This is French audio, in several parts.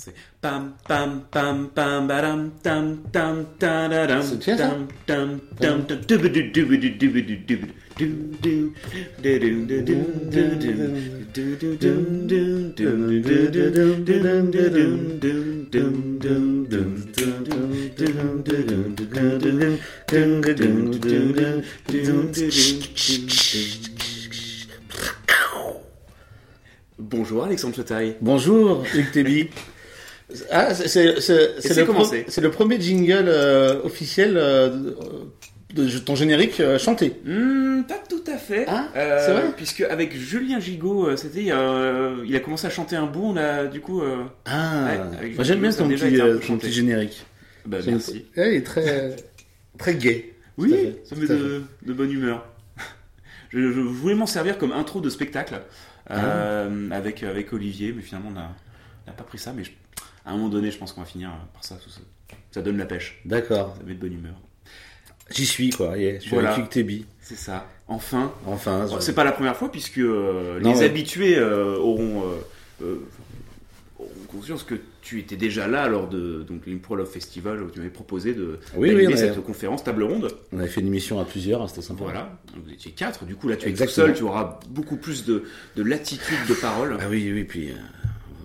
c'est pam pam pam pam tam tam tam Bonjour Alexandre Chetaille. Bonjour Hugues ah, c'est- le, premier jingle euh, officiel euh, de, ton générique euh, chanté. Hmm, pas tout à fait. Ah, c'est vrai Puisque avec Julien Gigot, c'était, il a commencé à chanter un bout. On a du coup. Ah, Ouais, j'aime bien ton petit, ton petit générique. bah. Ouais, il est très, très à Oui, fait, ça met de, de bonne humeur. je, je voulais m'en servir comme intro de spectacle Ah. avec, avec Olivier, mais finalement on n'a on n'a pas pris ça. Mais je- à un moment donné, je pense qu'on va finir par ça. Ça, ça donne la pêche, D'accord. ça met de bonne humeur. J'y suis, quoi. yeah, je suis Voilà. avec. C'est ça. Enfin, Enfin, je- c'est pas la première fois puisque euh, Non, les ouais. habitués euh, auront, euh, euh, auront conscience que tu étais déjà là lors de donc l'Improlove Festival où tu m'avais proposé de Oui, cette conférence table ronde. on avait fait une émission à plusieurs, hein, c'était sympa. Voilà, vous étiez quatre. Du coup, là, tu es tout seul, tu auras beaucoup plus de, de latitude de parole. Ah oui, oui, puis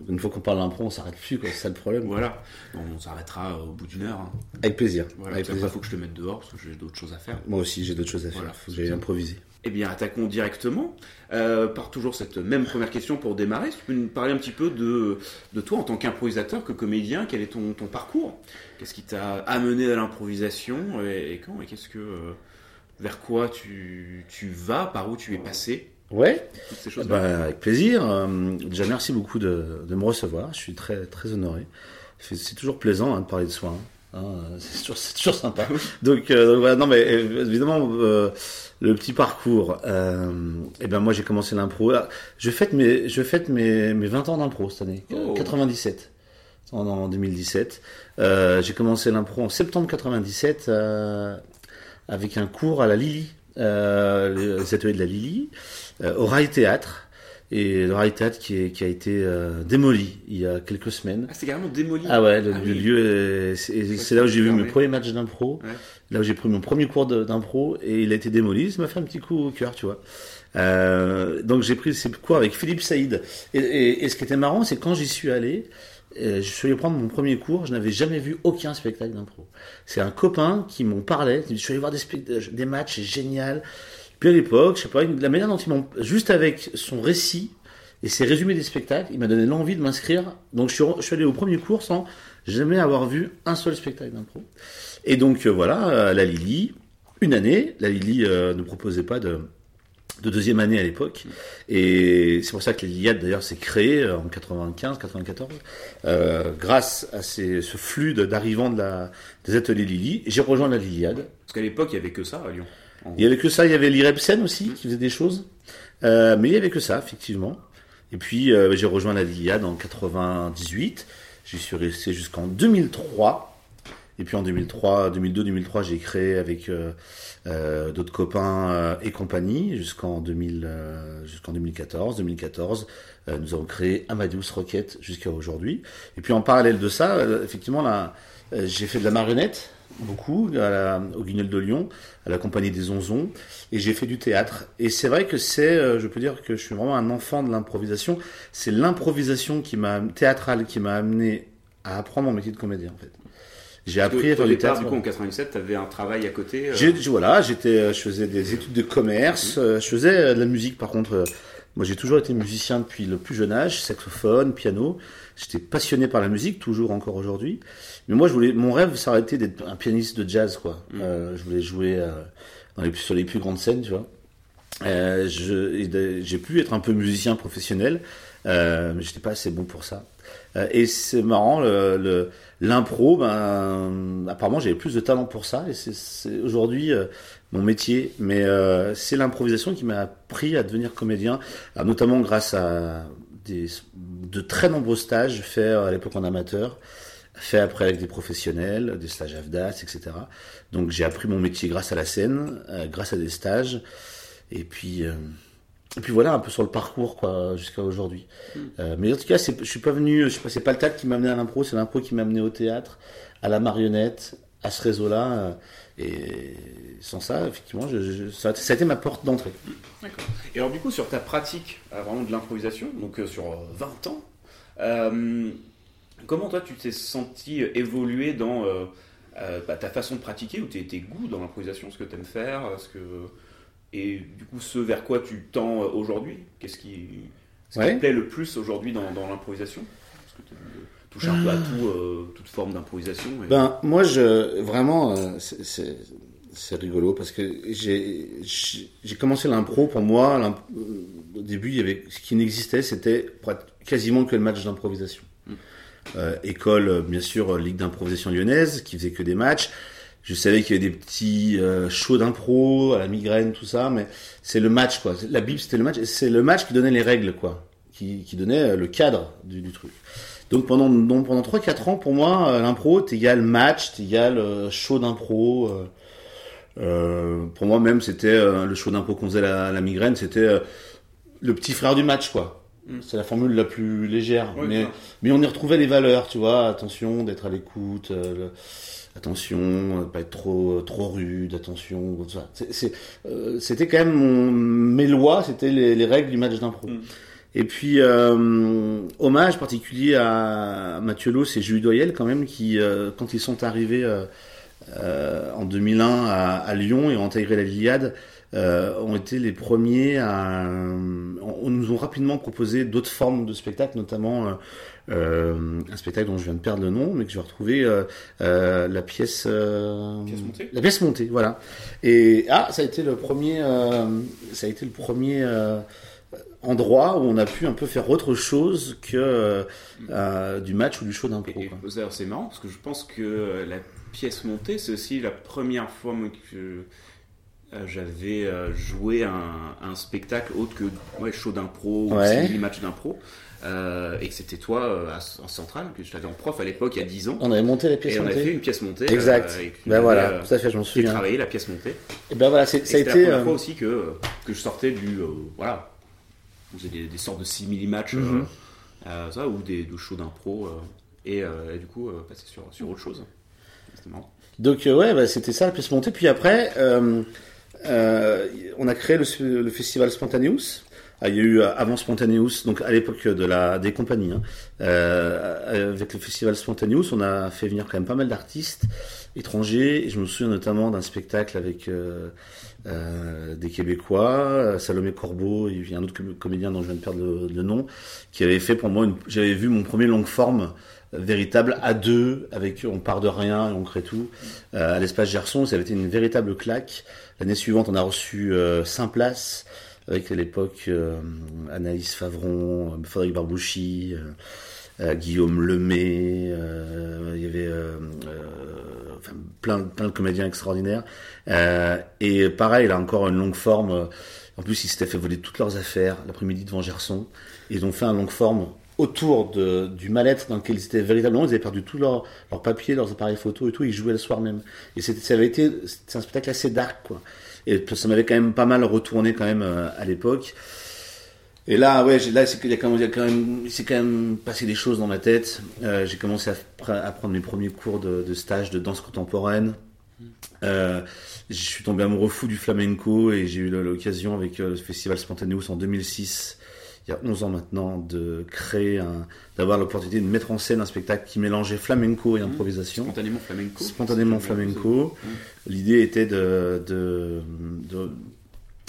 une fois qu'on parle d'impro, on s'arrête plus, quoi. C'est ça le problème. Voilà, Bon, on s'arrêtera au bout d'une heure. hein. Avec plaisir. Voilà, Avec après, plaisir. il faut que je te mette dehors parce que j'ai d'autres choses à faire. Moi aussi, j'ai d'autres choses à faire. Voilà. Faut que j'aille improviser. Eh bien, attaquons directement euh, par toujours cette même première question pour démarrer. Si tu peux nous parler un petit peu de, de toi en tant qu'improvisateur, que comédien, quel est ton, ton parcours? Qu'est-ce qui t'a amené à l'improvisation? Et, et quand? Et qu'est-ce que euh, vers quoi tu, tu vas? Par où tu es passé? Ouais. Toutes ces choses. Bah, avec plaisir. Euh, déjà, merci beaucoup de, de me recevoir. Je suis très, très honoré. C'est c'est toujours plaisant hein, de parler de soi. hein. Hein, euh, c'est toujours, c'est toujours sympa. Donc, euh, donc voilà, non, mais évidemment, euh, le petit parcours. Euh, eh ben, moi, j'ai commencé l'impro. Ah, Je fête mes, je fête mes, mes 20 ans d'impro cette année. Oh. 97. En, en 2017. Euh, j'ai commencé l'impro en septembre 97 euh, avec un cours à la Lily, euh, les ateliers de la Lily, au Rail Théâtre. Et le Rail Théâtre qui, est- qui a été euh, démoli il y a quelques semaines. Ah, c'est carrément démoli. Ah ouais, le, Ah le oui. lieu, est- c'est là où j'ai vu mes premiers matchs d'impro, Ouais. là où j'ai pris mon premier cours d'impro, et il a été démoli, ça m'a fait un petit coup au cœur, tu vois. Euh, donc j'ai pris ces cours avec Philippe Saïd. Et, et- et ce qui était marrant, c'est quand j'y suis allé, euh, je suis allé prendre mon premier cours, je n'avais jamais vu aucun spectacle d'impro. C'est un copain qui m'en parlait, je suis allé voir des, des matchs, c'est génial. À l'époque, je sais pas, la manière dont il m'en, juste avec son récit et ses résumés des spectacles, il m'a donné l'envie de m'inscrire. Donc je suis, allé au premier cours sans jamais avoir vu un seul spectacle d'impro. Et donc euh, voilà, euh, la Lily, une année, la Lily euh, ne proposait pas de, de deuxième année à l'époque. Et c'est pour ça que l'Iliade d'ailleurs s'est créée euh, en 95, 94, euh, grâce à ce flux d'arrivants de la, des ateliers Lily. J'ai rejoint la Liliade. Parce qu'à l'époque, il n'y avait que ça à Lyon. Il y avait que ça, il y avait l'IREPSEN aussi qui faisait des choses. Euh, mais il y avait que ça, effectivement. Et puis euh, j'ai rejoint la Liliade en 98. J'y suis resté jusqu'en 2003. Et puis en 2003, 2002, 2003, j'ai créé avec euh, euh, d'autres copains euh, et compagnie jusqu'en 2000, euh, jusqu'en 2014. 2014, euh, nous avons créé Amadeus Rocket jusqu'à aujourd'hui. Et puis en parallèle de ça, effectivement, j'ai fait de la marionnette beaucoup à la- au Guignol de Lyon, à la compagnie des Onzons, et j'ai fait du théâtre. Et c'est vrai que c'est, euh, je peux dire que je suis vraiment un enfant de l'improvisation. C'est l'improvisation qui m'a théâtrale qui m'a amené à apprendre mon métier de comédien en fait. J'ai appris à faire du théâtre. du coup, en 97, tu avais un travail à côté. euh, voilà, j'étais, euh, je faisais des études de commerce, euh, je faisais de la musique. Par contre, moi j'ai toujours été musicien depuis le plus jeune âge, saxophone, piano. J'étais passionné par la musique, toujours encore aujourd'hui. Mais moi, je voulais, mon rêve, ça aurait été d'être un pianiste de jazz, quoi. Mm. Euh, je voulais jouer euh, dans les, sur les plus grandes scènes, tu vois. Euh, j'ai pu être un peu musicien professionnel, mais j'étais pas assez bon pour ça. Et c'est marrant, le, le- l'impro, ben, apparemment j'avais plus de talent pour ça, et aujourd'hui mon métier. Mais euh, c'est l'improvisation qui m'a appris à devenir comédien, Alors, notamment grâce à des, de très nombreux stages faits à l'époque en amateur, faits après avec des professionnels, des stages AFDAS, etc. Donc j'ai appris mon métier grâce à la scène, euh, grâce à des stages. Et puis, euh, et puis voilà un peu sur le parcours quoi jusqu'à aujourd'hui. Euh, mais en tout cas, c'est- je suis pas venu, je sais pas, c'est pas le théâtre qui m'a amené à l'impro, c'est l'impro qui m'a amené au théâtre, à la marionnette, à ce réseau-là. Et sans ça, effectivement, je, je- ça, ça a été ma porte d'entrée. D'accord. Et alors du coup sur ta pratique euh, vraiment de l'improvisation, donc euh, sur euh, 20 ans, euh, comment toi tu t'es senti évoluer dans euh, bah, ta façon de pratiquer ou tes, tes goûts dans l'improvisation, ce que tu aimes faire, ce que et du coup ce vers quoi tu tends aujourd'hui? Qu'est-ce qui, ce qui Ouais. te plaît le plus aujourd'hui dans, dans l'improvisation? Touches un peu à tout, euh, toute forme d'improvisation. et- Ben moi, je vraiment, euh, c'est- rigolo parce que j'ai commencé l'impro pour moi. euh, Au début, il y avait ce qui n'existait, c'était quasiment que le match d'improvisation. Euh, école, euh, bien sûr, euh, ligue d'improvisation lyonnaise, qui faisait que des matchs. Je savais qu'il y avait des petits shows d'impro, à la migraine, tout ça, mais c'est le match, quoi. La Bible, c'était le match, c'est le match qui donnait les règles, quoi, qui, qui donnait le cadre du, du truc. Donc pendant, donc pendant 3-4 ans, pour moi, euh, l'impro, t'égale match, t'égale euh, show d'impro. euh, pour moi même, c'était euh, le show d'impro qu'on faisait la, la migraine, c'était euh, le petit frère du match, quoi. Mm. C'est la formule la plus légère. Mais, mais on y retrouvait les valeurs, tu vois. Attention, d'être à l'écoute. le- attention, pas être trop trop rude. Attention, C'était quand même mon, mes lois, c'était les, les règles du match d'impro. Mm. Et puis euh, hommage particulier à Mathieu Loss et Jules Doyel quand même qui, euh, quand ils sont arrivés euh, euh, en 2001 à, à Lyon et ont intégré la Liliade, euh, ont été les premiers à, on, on nous ont rapidement proposé d'autres formes de spectacles, notamment euh, un spectacle dont je viens de perdre le nom, mais que je vais retrouver, euh, euh, la pièce, euh, Pièce montée la pièce montée, voilà. Et ah, ça a été le premier, euh, ça a été le premier euh, endroit où on a pu un peu faire autre chose que euh, du match ou du show d'impro. D'ailleurs, c'est marrant parce que je pense que la pièce montée, c'est aussi la première fois que euh, j'avais euh, joué un, un spectacle autre que ouais, show d'impro Ouais. ou match d'impro. Euh, et que c'était toi euh, en centrale, que je t'avais en prof à l'époque il y a 10 ans. On avait monté la pièce Et on a montée. fait une pièce montée. Exact. euh, ben voilà, euh, tout à fait, je m'en J'ai souviens. travaillé la pièce montée. Et ben voilà, ça a été. la première euh, fois aussi que, que je sortais du. euh, voilà. On faisait des, des sortes de simili match Mhm. ça, ou des, des shows d'impro. euh, et, euh, et du coup, euh, passer sur, sur autre chose. C'était marrant. Donc euh, ouais, bah, c'était ça la pièce montée. Puis après, euh, euh, on a créé le, le festival Spontaneous. Ah, il y a eu euh, avant Spontaneous, donc à l'époque de la des compagnies. hein. Euh, avec le festival Spontaneous, on a fait venir quand même pas mal d'artistes étrangers. Et je me souviens notamment d'un spectacle avec euh, euh, des Québécois, euh, Salomé Corbeau, il y a un autre com- comédien dont je viens de perdre le, nom, qui avait fait pour moi, j'avais vu mon premier long forme euh, véritable à deux, avec on part de rien et on crée tout. À l'espace Gerson, ça avait été une véritable claque. L'année suivante, on a reçu euh, Saint-Place, avec à l'époque Anaïs Favron, Frédéric Barbouchi, Guillaume Lemay, il y avait plein, plein de comédiens extraordinaires. Euh, et pareil, là encore une longue forme. En plus, ils s'étaient fait voler toutes leurs affaires l'après-midi devant Gerson. Ils ont fait un longue forme autour de, du mal-être dans lequel ils étaient véritablement. Ils avaient perdu tous leurs leurs papiers, leurs appareils photo et tout. Ils jouaient le soir même. Et c'était, ça avait été, c'était un spectacle assez dark, quoi. Et ça m'avait quand même pas mal retourné quand même euh, à l'époque. Et là, ouais, là, c'est qu'il y a quand même, a quand même, il s'est quand même passé des choses dans ma tête. Euh, j'ai commencé à, pr- à prendre mes premiers cours de, de stage de danse contemporaine. Euh, je suis tombé amoureux fou du flamenco et j'ai eu l'occasion avec euh, le festival Spontaneous en 2006, il y a 11 ans maintenant, de créer un, d'avoir l'opportunité de mettre en scène un spectacle qui mélangeait flamenco et improvisation Spontanément flamenco. spontanément flamenco. L'idée était de, de, de,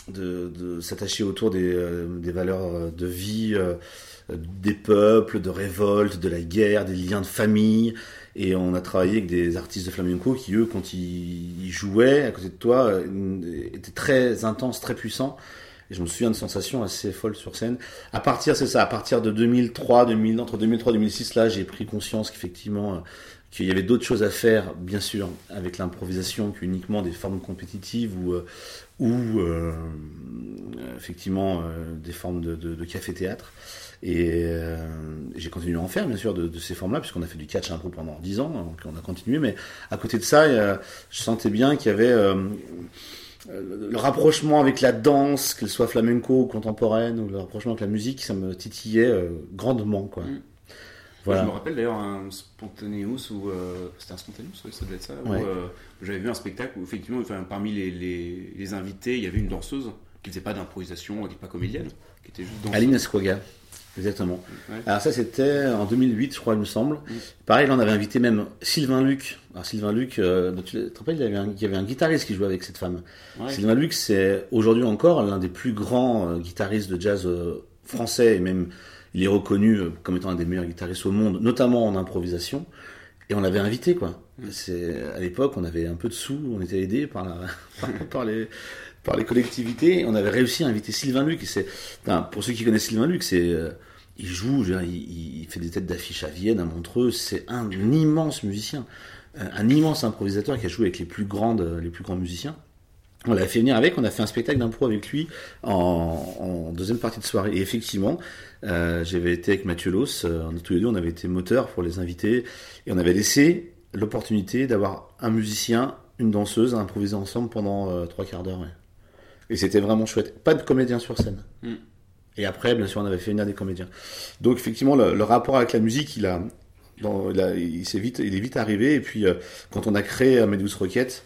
de, de s'attacher autour des, euh, des valeurs de vie euh, des peuples, de révolte, de la guerre, des liens de famille. Et on a travaillé avec des artistes de flamenco qui, eux, quand ils, jouaient à côté de toi, euh, étaient très intenses, très puissants. Et je me souviens de sensations assez folles sur scène. À partir, c'est ça, à partir de 2003, 2000, entre 2003 et 2006, là, j'ai pris conscience qu'effectivement, euh, qu'il y avait d'autres choses à faire, bien sûr, avec l'improvisation qu'uniquement des formes compétitives ou, euh, ou euh, effectivement euh, des formes de, café-théâtre. Et j'ai continué à en faire, bien sûr, de, ces formes-là, puisqu'on a fait du catch impro pendant 10 ans, donc on a continué. Mais à côté de ça, je sentais bien qu'il y avait... le, rapprochement avec la danse, qu'elle soit flamenco ou contemporaine, ou le rapprochement avec la musique, ça me titillait grandement, quoi. Mm. Voilà. Je me rappelle d'ailleurs un spontaneous où euh, c'était un spontaneous, ouais, ça devait être ça. Ouais. euh, j'avais vu un spectacle où effectivement, enfin, parmi les, les, les invités, il y avait une danseuse qui faisait pas d'improvisation, qui n'était pas comédienne, qui était juste danseuse. Aline Esquaga, exactement. Ouais. Alors ça c'était en 2008 je crois il me semble. Mm. Pareil là on avait invité même Sylvain Luc. Alors Sylvain Luc, euh, tu te rappelles il y, avait un, il y avait un guitariste qui jouait avec cette femme. Sylvain Luc c'est aujourd'hui encore l'un des plus grands guitaristes de jazz français et même il est reconnu euh, comme étant un des meilleurs guitaristes au monde, notamment en improvisation. Et on l'avait invité quoi. C'est à l'époque on avait un peu de sous, on était aidé par la par, par les par les collectivités. On avait réussi à inviter Sylvain Luc. C'est, pour ceux qui connaissent Sylvain Luc, c'est, euh, il joue, dire, il, il fait des têtes d'affiche à Vienne, à Montreux. C'est un, immense musicien, un, un immense improvisateur qui a joué avec les plus grandes, euh, les plus grands musiciens. On l'a fait venir avec, on a fait un spectacle d'impro avec lui en, en deuxième partie de soirée. Et effectivement, euh, j'avais été avec Mathieu Loss, euh, on est tous les deux, on avait été moteur pour les invités, et on avait laissé l'opportunité d'avoir un musicien, une danseuse à improviser ensemble pendant euh, trois quarts d'heure. ouais. Et c'était vraiment chouette. Pas de comédien sur scène. Mm. Et après, bien sûr, on avait fait venir des comédiens. Donc effectivement, le, le rapport avec la musique, il a, dans, il, a- il s'est vite, il est vite arrivé. Et puis, euh, quand on a créé Medus Rocket,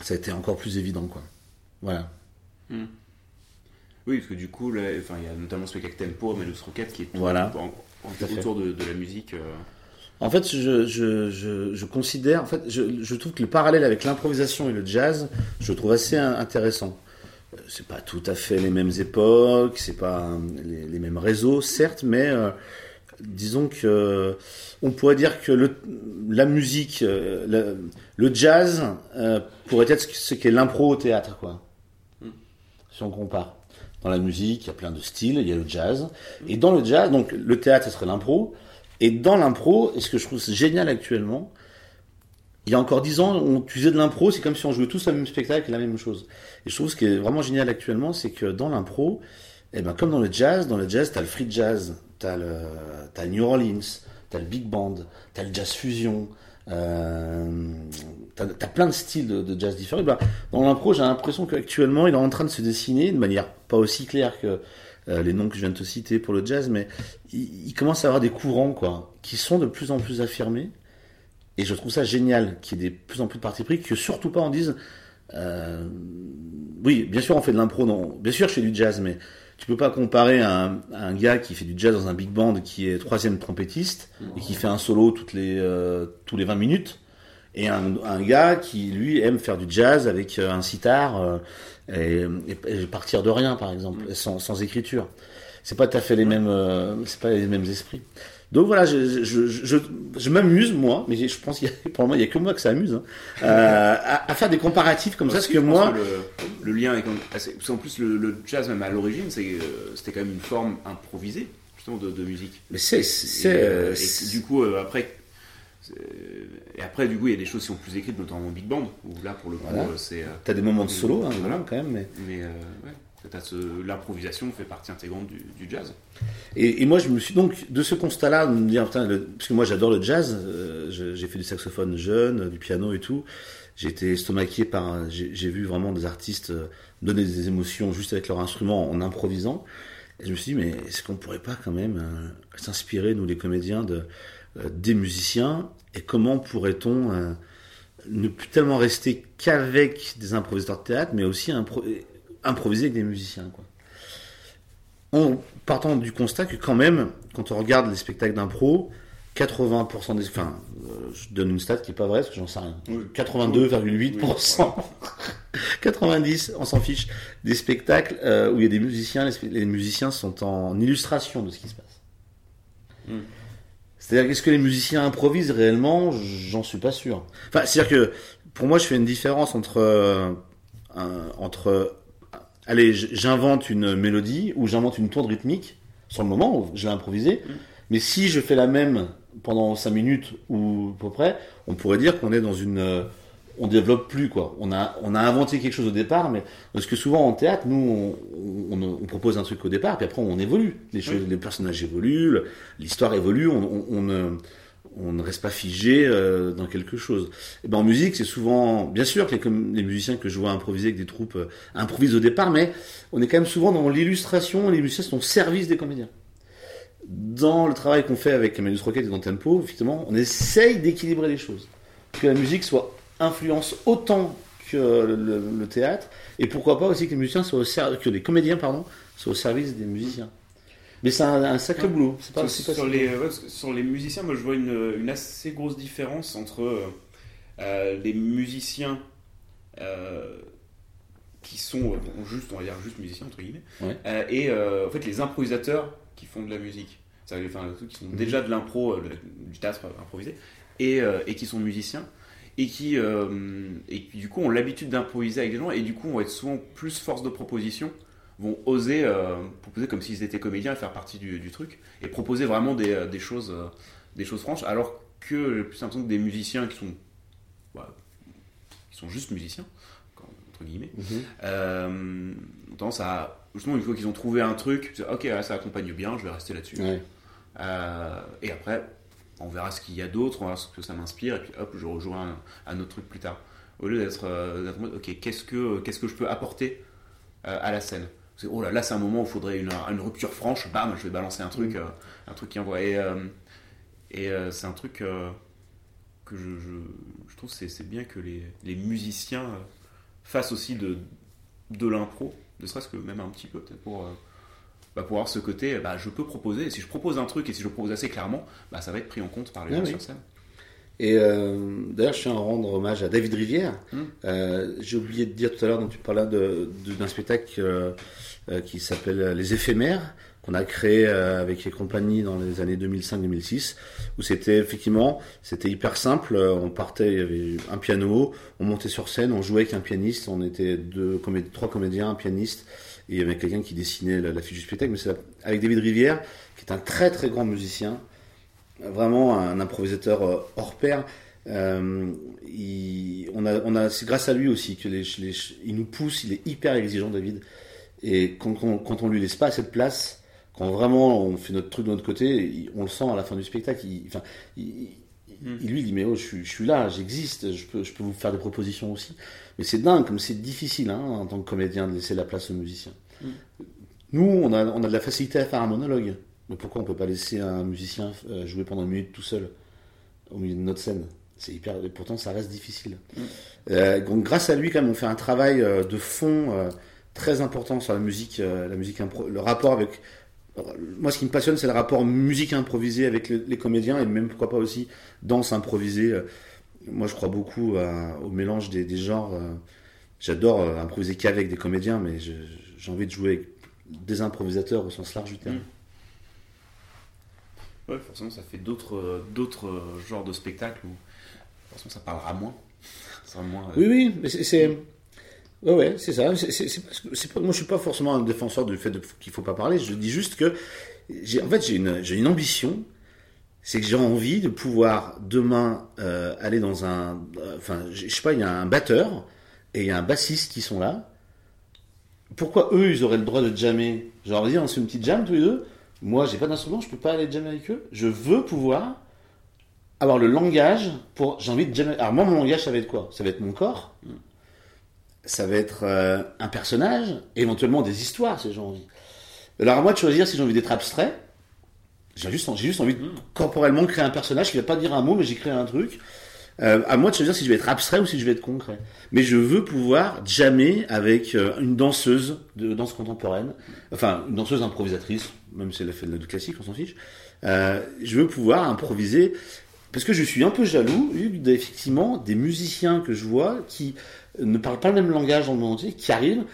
ça a été encore plus évident, quoi. Voilà. Oui, parce que du coup, là, enfin, il y a notamment ce spectacle Tempo, Melus Rocket, qui est tout- Voilà. en- en- autour de, de la musique. euh, En fait, je, je, je, je considère, en fait, je, trouve que le parallèle avec l'improvisation et le jazz, je le trouve assez in- intéressant. Euh, C'est pas tout à fait les mêmes époques, c'est pas euh, les, les mêmes réseaux, certes, mais euh, disons que on pourrait dire que le, la musique, euh, le, le jazz euh, pourrait être ce que- ce qu'est l'impro au théâtre, quoi. Si on compare. Dans la musique, il y a plein de styles, il y a le jazz. Et dans le jazz, donc le théâtre, ce serait l'impro. Et dans l'impro, et ce que je trouve génial actuellement, il y a encore dix ans, on utilisait de l'impro, c'est comme si on jouait tous le même spectacle et la même chose. Et je trouve ce qui est vraiment génial actuellement, c'est que dans l'impro, eh ben, comme dans le jazz, dans le jazz, t'as le free jazz, t'as le, t'as le New Orleans, t'as le big band, t'as le jazz fusion, euh, t'as, plein de styles de, jazz différents. Ben, dans l'impro, j'ai l'impression qu'actuellement, il est en train de se dessiner de manière pas aussi claire que euh, les noms que je viens de te citer pour le jazz, mais il, il commence à avoir des courants, quoi, qui sont de plus en plus affirmés. Et je trouve ça génial qu'il y ait de plus en plus de partis pris, que surtout pas on dise, euh, oui, bien sûr on fait de l'impro, non, bien sûr je fais du jazz, mais tu peux pas comparer un, un gars qui fait du jazz dans un big band, qui est troisième trompettiste et qui fait un solo toutes les euh, tous les 20 minutes, et un, un gars qui lui aime faire du jazz avec euh, un sitar euh, et, et- et partir de rien par exemple, sans, sans écriture. C'est pas tout à fait les mêmes, euh, c'est pas les mêmes esprits. Donc voilà, je, je, je, m'amuse moi, mais je pense qu'il y a, pour le moment il y a que moi que ça amuse, hein, euh, à, à faire des comparatifs comme ça, parce que moi, que le, le lien est quand même assez- qu'en plus le, le jazz même à l'origine c'est, euh, c'était quand même une forme improvisée justement de, de musique. mais c'est, Et, euh, et c'est- du coup euh, après et après du coup il y a des choses qui sont plus écrites notamment au big band où là pour le coup Voilà. c'est t'as des moments de solo, hein, Voilà. quand même, mais mais l'improvisation fait partie intégrante du, jazz. Et, moi, je me suis donc, de ce constat-là, parce que moi j'adore le jazz, euh, j'ai fait du saxophone jeune, du piano et tout. J'ai été estomaqué par, j'ai vu vraiment des artistes euh, donner des émotions juste avec leur instrument en improvisant. Et je me suis dit, mais est-ce qu'on pourrait pas quand même euh, s'inspirer, nous les comédiens, de, des musiciens? Et comment pourrait-on ne plus tellement rester qu'avec des improvisateurs de théâtre, mais aussi improviser avec des musiciens quoi en partant du constat que quand même, quand on regarde les spectacles d'impro, 80% des... Enfin, euh, je donne une stat qui est pas vraie, parce que j'en sais rien. Oui. 82,8%. 90, on s'en fiche, des spectacles euh, où il y a des musiciens, les, les musiciens sont en illustration de ce qui se passe. Mm. C'est-à-dire, est-ce que les musiciens improvisent réellement? J'en suis pas sûr. Enfin, c'est-à-dire que, pour moi, je fais une différence entre... euh, un- entre allez, j'invente une mélodie ou j'invente une tourne rythmique sur le moment où je l'ai improvisé. Mais si je fais la même pendant 5 minutes ou à peu près, on pourrait dire qu'on est dans une. euh, on développe plus, quoi. On a, on a inventé quelque chose au départ, mais. Parce que souvent en théâtre, nous, on, on- on propose un truc au départ, puis après on évolue. Les, choses, les personnages évoluent, l'histoire évolue, on, on, on, ne reste pas figé euh, dans quelque chose. Et ben en musique, c'est souvent, bien sûr que les, musiciens que je vois improviser avec des troupes euh, improvisent au départ, mais on est quand même souvent dans l'illustration, les musiciens sont au service des comédiens. Dans le travail qu'on fait avec Emmanuel Rocket et dans Tempo, effectivement, on essaye d'équilibrer les choses. Que la musique soit influence autant que le, théâtre, et pourquoi pas aussi que les musiciens soient au que les comédiens, pardon, soient au service des musiciens. Mais c'est un, un sacré Ouais. boulot. Pas, sur, pas les, ouais, parce que sur les musiciens, moi je vois une, une assez grosse différence entre euh, euh, les musiciens euh, qui sont euh, juste, on va dire juste musiciens entre guillemets, Ouais. et en fait les improvisateurs qui font de la musique. Enfin, qui sont Mhm. déjà de l'impro, du théâtre improvisé, et, et qui sont musiciens. Et qui, et qui, du coup ont l'habitude d'improviser avec des gens et du coup vont être souvent plus force de proposition vont oser euh, proposer comme s'ils étaient comédiens et faire partie du, du truc et proposer vraiment des, euh, des choses euh, des choses franches alors que j'ai plus l'impression que des musiciens qui sont bah, qui sont juste musiciens entre guillemets Mhm. euh, ont tendance à justement une fois qu'ils ont trouvé un truc ok là, ça accompagne bien je vais rester là-dessus Ouais. et après, on verra ce qu'il y a d'autre, on verra ce que ça m'inspire, et puis hop, je rejouerai un, un autre truc plus tard. Au lieu d'être d'être en mode, ok, qu'est-ce que, qu'est-ce que je peux apporter à la scène? Oh là, là, c'est un moment où il faudrait une, une rupture franche, bam, je vais balancer un truc, Mm. euh, un truc qui envoie. Et, euh, et euh, c'est un truc que je, je, je trouve c'est, c'est bien que les, les musiciens fassent aussi de, de l'impro, ne serait-ce que même un petit peu, peut-être pour. bah, pour avoir ce côté, bah, je peux proposer, et si je propose un truc et si je le propose assez clairement, bah, ça va être pris en compte par les Ah gens oui. sur scène. Et euh, d'ailleurs, je tiens à rendre hommage à David Rivière. Mm. Euh, J'ai oublié de dire tout à l'heure, tu parlais d'un spectacle euh, qui s'appelle Les Éphémères, qu'on a créé avec les compagnies dans les années 2005-2006, où c'était effectivement, c'était hyper simple. On partait, il y avait un piano, on montait sur scène, on jouait avec un pianiste, on était deux, comé- trois comédiens, un pianiste, et il y avait quelqu'un qui dessinait la, la fiche du spectacle. Mais c'est avec David Rivière, qui est un très très grand musicien, vraiment un improvisateur euh, hors pair. Euh, il- on a, on a, c'est grâce à lui aussi que les, les- il nous pousse, il est hyper exigeant, David. Et quand, on- quand on lui laisse pas assez de place, quand vraiment on fait notre truc de notre côté, il- on le sent à la fin du spectacle. Il, enfin, il, il- Mm. il lui dit mais oh, je, suis, je suis là, j'existe, je peux, je peux vous faire des propositions aussi. Mais c'est dingue, comme c'est difficile hein, en tant que comédien de laisser la place aux musiciens. Mm. Nous, on a, on a de la facilité à faire un monologue. Mais pourquoi on peut pas laisser un musicien euh, jouer pendant une minute tout seul au milieu de notre scène? C'est hyper. Et pourtant, ça reste difficile. Mm. Euh, donc, grâce à lui, quand même, on fait un travail euh, de fond euh, très important sur la musique, euh, la musique impro- le rapport avec. Moi, ce qui me passionne, c'est le rapport musique improvisée avec les, les comédiens et même pourquoi pas aussi danse improvisée. Moi, je crois beaucoup à- au mélange des, des genres. J'adore improviser qu'avec des comédiens, mais j'ai envie de jouer avec des improvisateurs au sens large du terme. Mm. Ouais, forcément, ça fait d'autres, euh, euh, genres de spectacles où forcément ça parlera moins. Euh, Oui, oui, mais c'est. Ouais, c'est ça. Pas, moi, je suis pas forcément un défenseur du fait de, qu'il faut pas parler. Je dis juste que, j'ai, en fait, j'ai une, une ambition. C'est que j'ai envie de pouvoir demain aller dans un. Enfin, je je sais pas, il y a un batteur et il y a un bassiste qui sont là. Pourquoi eux, ils auraient le droit de jammer? Genre, vas-y, on se fait une petite jam tous les deux. Moi, j'ai pas d'instrument, je peux pas aller jammer avec eux. Je veux pouvoir avoir le langage pour. J'ai envie de jammer. Alors, moi, mon langage, ça va être quoi? Ça va être mon corps. Ça va être euh, un personnage, éventuellement des histoires, si j'ai envie. Alors, à moi de choisir si j'ai envie d'être abstrait. J'ai juste, j'ai juste envie de corporellement créer un personnage qui va pas dire un mot, mais j'ai créé un truc. Euh, à moi de choisir si je vais être abstrait ou si je vais être concret. Mais je veux pouvoir jammer avec euh, une danseuse de danse contemporaine, enfin une danseuse improvisatrice, même si elle a fait de la du classique, on s'en fiche. Euh, je veux pouvoir improviser parce que je suis un peu jaloux, vu effectivement des musiciens que je vois qui ne parlent pas le même langage dans le monde entier, qui arrivent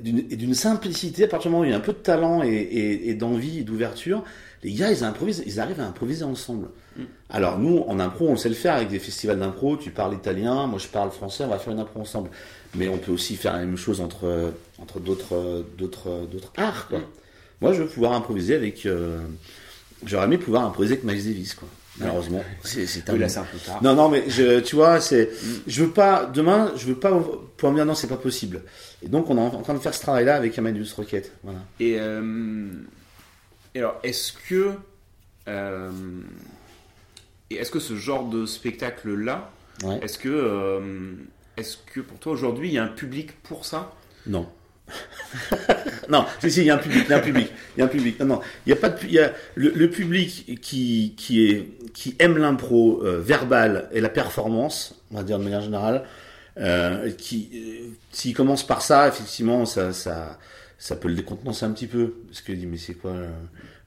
d'une et d'une simplicité, à partir du moment où il y a un peu de talent et, et- et d'envie et d'ouverture, les gars, ils improvisent, ils arrivent à improviser ensemble. Alors nous, en impro, on sait le faire avec des festivals d'impro. Tu parles italien, moi je parle français, on va faire une impro ensemble. Mais on peut aussi faire la même chose entre entre d'autres d'autres d'autres arts. Quoi. Mm. Moi, je veux pouvoir improviser avec. euh, J'aurais aimé pouvoir improviser avec Miles Davis, quoi. Malheureusement, c'est un Oui, là, c'est un peu tard. non, non, mais je, tu vois, c'est, je veux pas, demain, je veux pas pouvoir me dire non, c'est pas possible. Et donc, on est en train de faire ce travail-là avec Amadeus Rocket. Voilà. Et, euh, et alors, est-ce que. euh, et est-ce que ce genre de spectacle-là, Ouais. est-ce que, est-ce que pour toi aujourd'hui il y a un public pour ça? Non. non, si, si, il y a un public, il y a un public, il y a un public. Non, non, il y a pas de, il y a le, public qui, qui aime l'impro euh, verbal et la performance, on va dire de manière générale, euh, qui, euh, s'il commence par ça, effectivement, ça, ça, ça peut le décontenancer un petit peu, parce qu'il dit, mais c'est quoi, euh,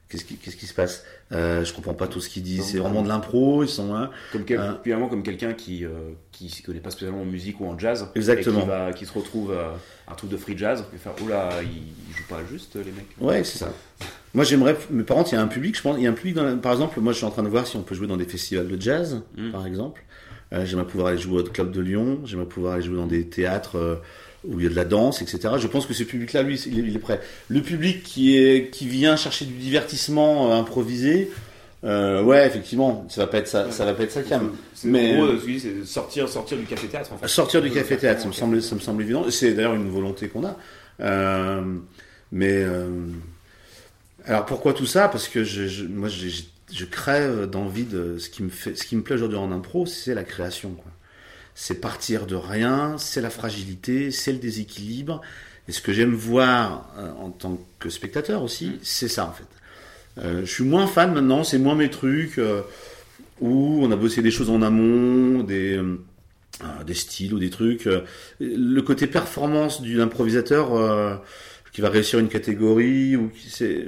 qu'est-ce qui, qu'est-ce qui se passe? Euh, je comprends pas tout ce qu'il dit, c'est vraiment de l'impro, ils sont, hein. Comme quel- Euh. finalement comme quelqu'un qui euh, qui s'y connaît pas spécialement en musique ou en jazz, Exactement. et qui, va, qui se retrouve euh, un truc de free jazz, et faire oula, ils, ils jouent pas juste les mecs. Ouais, c'est ça. Moi, j'aimerais. Mais par contre, il y a un public, je pense. Il y a un public, dans la- par exemple, moi, je suis en train de voir si on peut jouer dans des festivals de jazz, Mm. par exemple. Euh, j'aimerais pouvoir aller jouer au club de Lyon. J'aimerais pouvoir aller jouer dans des théâtres euh, où il y a de la danse, etc. Je pense que ce public-là, lui, il est, prêt. Le public qui est qui vient chercher du divertissement euh, improvisé, euh, ouais, effectivement, ça va pas être ça, ça va pas être ça cam. Mais- en gros, dis, c'est sortir sortir du café théâtre en fait. Sortir du café théâtre, ça me semble, ça me semble évident. C'est d'ailleurs une volonté qu'on a. Euh, mais euh, alors pourquoi tout ça? Parce que je, je- moi, je crève d'envie de ce qui me fait, ce qui me plaît aujourd'hui en impro, c'est la création. quoi. C'est partir de rien, c'est la fragilité, c'est le déséquilibre. Et ce que j'aime voir euh, en tant que spectateur aussi, c'est ça en fait. Euh, je suis moins fan maintenant, c'est moins mes trucs euh, où on a bossé des choses en amont, des des styles ou des trucs. Le côté performance d'un improvisateur qui va réussir une catégorie ou qui c'est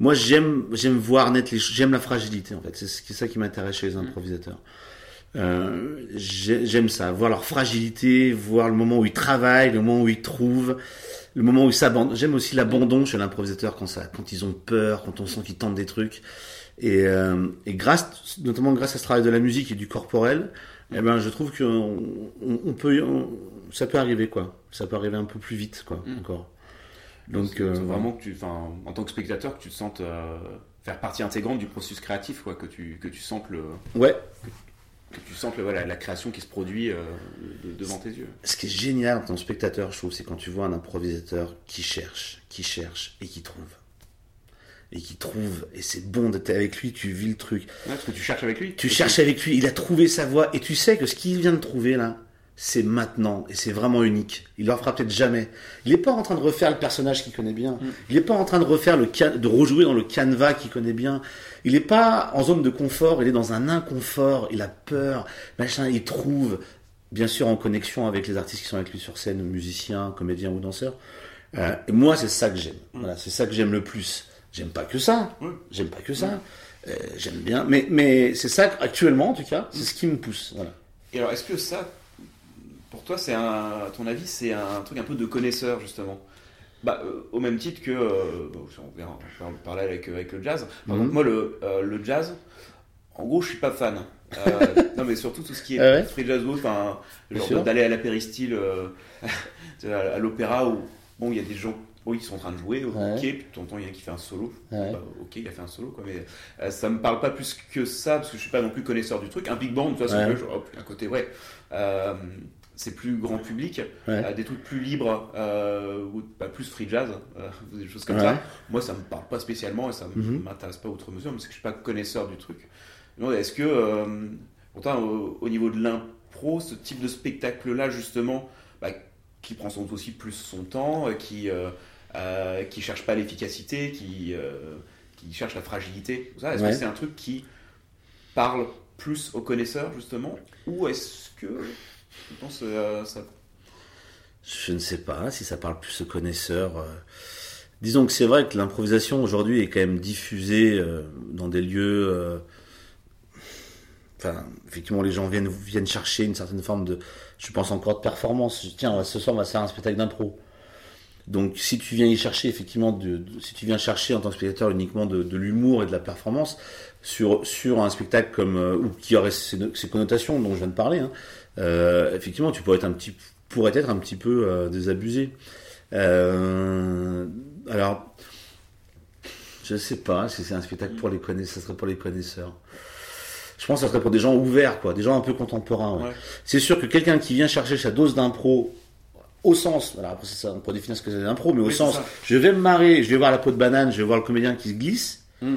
moi j'aime j'aime voir net les j'aime la fragilité en fait c'est ça qui m'intéresse chez les improvisateurs euh, j'ai- j'aime ça voir leur fragilité voir le moment où ils travaillent le moment où ils trouvent le moment où ils s'abandonnent. J'aime aussi l'abandon chez l'improvisateur quand ça quand ils ont peur quand on sent qu'ils tentent des trucs. Et, euh, et grâce notamment grâce à ce travail de la musique et du corporel eh ben je trouve que on, on- on peut on- ça peut arriver quoi. Ça peut arriver un peu plus vite quoi Mm. encore. Donc C'est- euh, vraiment que tu, enfin, en tant que spectateur, que tu te sentes euh, faire partie intégrante du processus créatif, quoi, que tu que tu sentes le ouais. que tu sentes le, voilà, la création qui se produit euh, de- devant tes yeux. ce qui est génial en tant que spectateur je trouve c'est quand tu vois un improvisateur qui cherche qui cherche et qui trouve et qui trouve et c'est bon d'être avec lui tu vis le truc Ouais, parce que tu cherches avec lui. Tu cherches avec lui, il a trouvé sa voie, et tu sais que ce qu'il vient de trouver là, c'est maintenant, et c'est vraiment unique. Il le fera peut-être jamais. Il n'est pas en train de refaire le personnage qu'il connaît bien. Il n'est pas en train de refaire le can- de rejouer dans le canevas qu'il connaît bien. Il n'est pas en zone de confort, il est dans un inconfort, il a peur, machin, il trouve, bien sûr en connexion avec les artistes qui sont avec lui sur scène, musiciens, comédiens ou danseurs. Euh, et moi, c'est ça que j'aime. Voilà, c'est ça que j'aime le plus. J'aime pas que ça. Ouais. J'aime pas que ça. Euh, j'aime bien, mais mais c'est ça actuellement en tout cas, c'est ce qui me pousse. Voilà. Et alors, est-ce que ça, pour toi, c'est un, à ton avis, c'est un truc un peu de connaisseur justement? Bah, euh, au même titre que, euh, bon, on verra, on va en parler avec, euh, avec le jazz. Par Mhm. exemple, moi, le, euh, le jazz, en gros, je suis pas fan. Non, mais surtout tout ce qui est Ah ouais free jazz enfin, genre d'aller à la péristyle, tu vois, à l'opéra où, bon, il y a des gens, oui, ils sont en train de jouer, ok, puis tu entends, il y en a qui fait un solo, Ouais. bah, ok, il a fait un solo, quoi, mais ça me parle pas plus que ça, parce que je suis pas non plus connaisseur du truc. Un big band, de toute façon, un côté, ouais. C'est plus grand public, Ouais. euh, des trucs plus libres, euh, ou bah, plus free jazz, euh, des choses comme Ouais. ça. Moi, ça me parle pas spécialement et ça ne Mhm. m'intéresse pas outre mesure, parce que je suis pas connaisseur du truc. Est-ce que, pourtant, au, au niveau de l'impro, ce type de spectacle-là, justement, bah, qui prend sans doute aussi plus son temps, qui euh, euh, qui cherche pas l'efficacité, qui euh, qui cherche la fragilité, est-ce Ouais. que c'est un truc qui parle plus aux connaisseurs, justement, ou est-ce que euh, Je ne sais pas si ça parle plus aux connaisseurs. euh. Disons que c'est vrai que l'improvisation aujourd'hui est quand même diffusée euh, dans des lieux. Enfin, effectivement, les gens viennent, chercher une certaine forme de. Je pense encore de performance. Tiens, ce soir, on va faire un spectacle d'impro. Donc, si tu viens y chercher, effectivement, si tu viens chercher en tant que spectateur uniquement de, l'humour et de la performance sur, un spectacle comme. ou qui aurait ces, ces connotations dont je viens de parler, hein, effectivement, tu pourrais être un petit, être un petit peu euh, désabusé. Euh, alors, je sais pas si c'est un spectacle pour les connaisseurs, ça serait pour les connaisseurs. Je pense que ça serait pour des gens ouverts, quoi, des gens un peu contemporains. ouais. Ouais. C'est sûr que quelqu'un qui vient chercher sa dose d'impro au sens, alors après ça, on peut définir ce que c'est l'impro, mais au Oui, sens, ça. je vais me marrer, je vais voir la peau de banane, je vais voir le comédien qui se glisse, Hmm.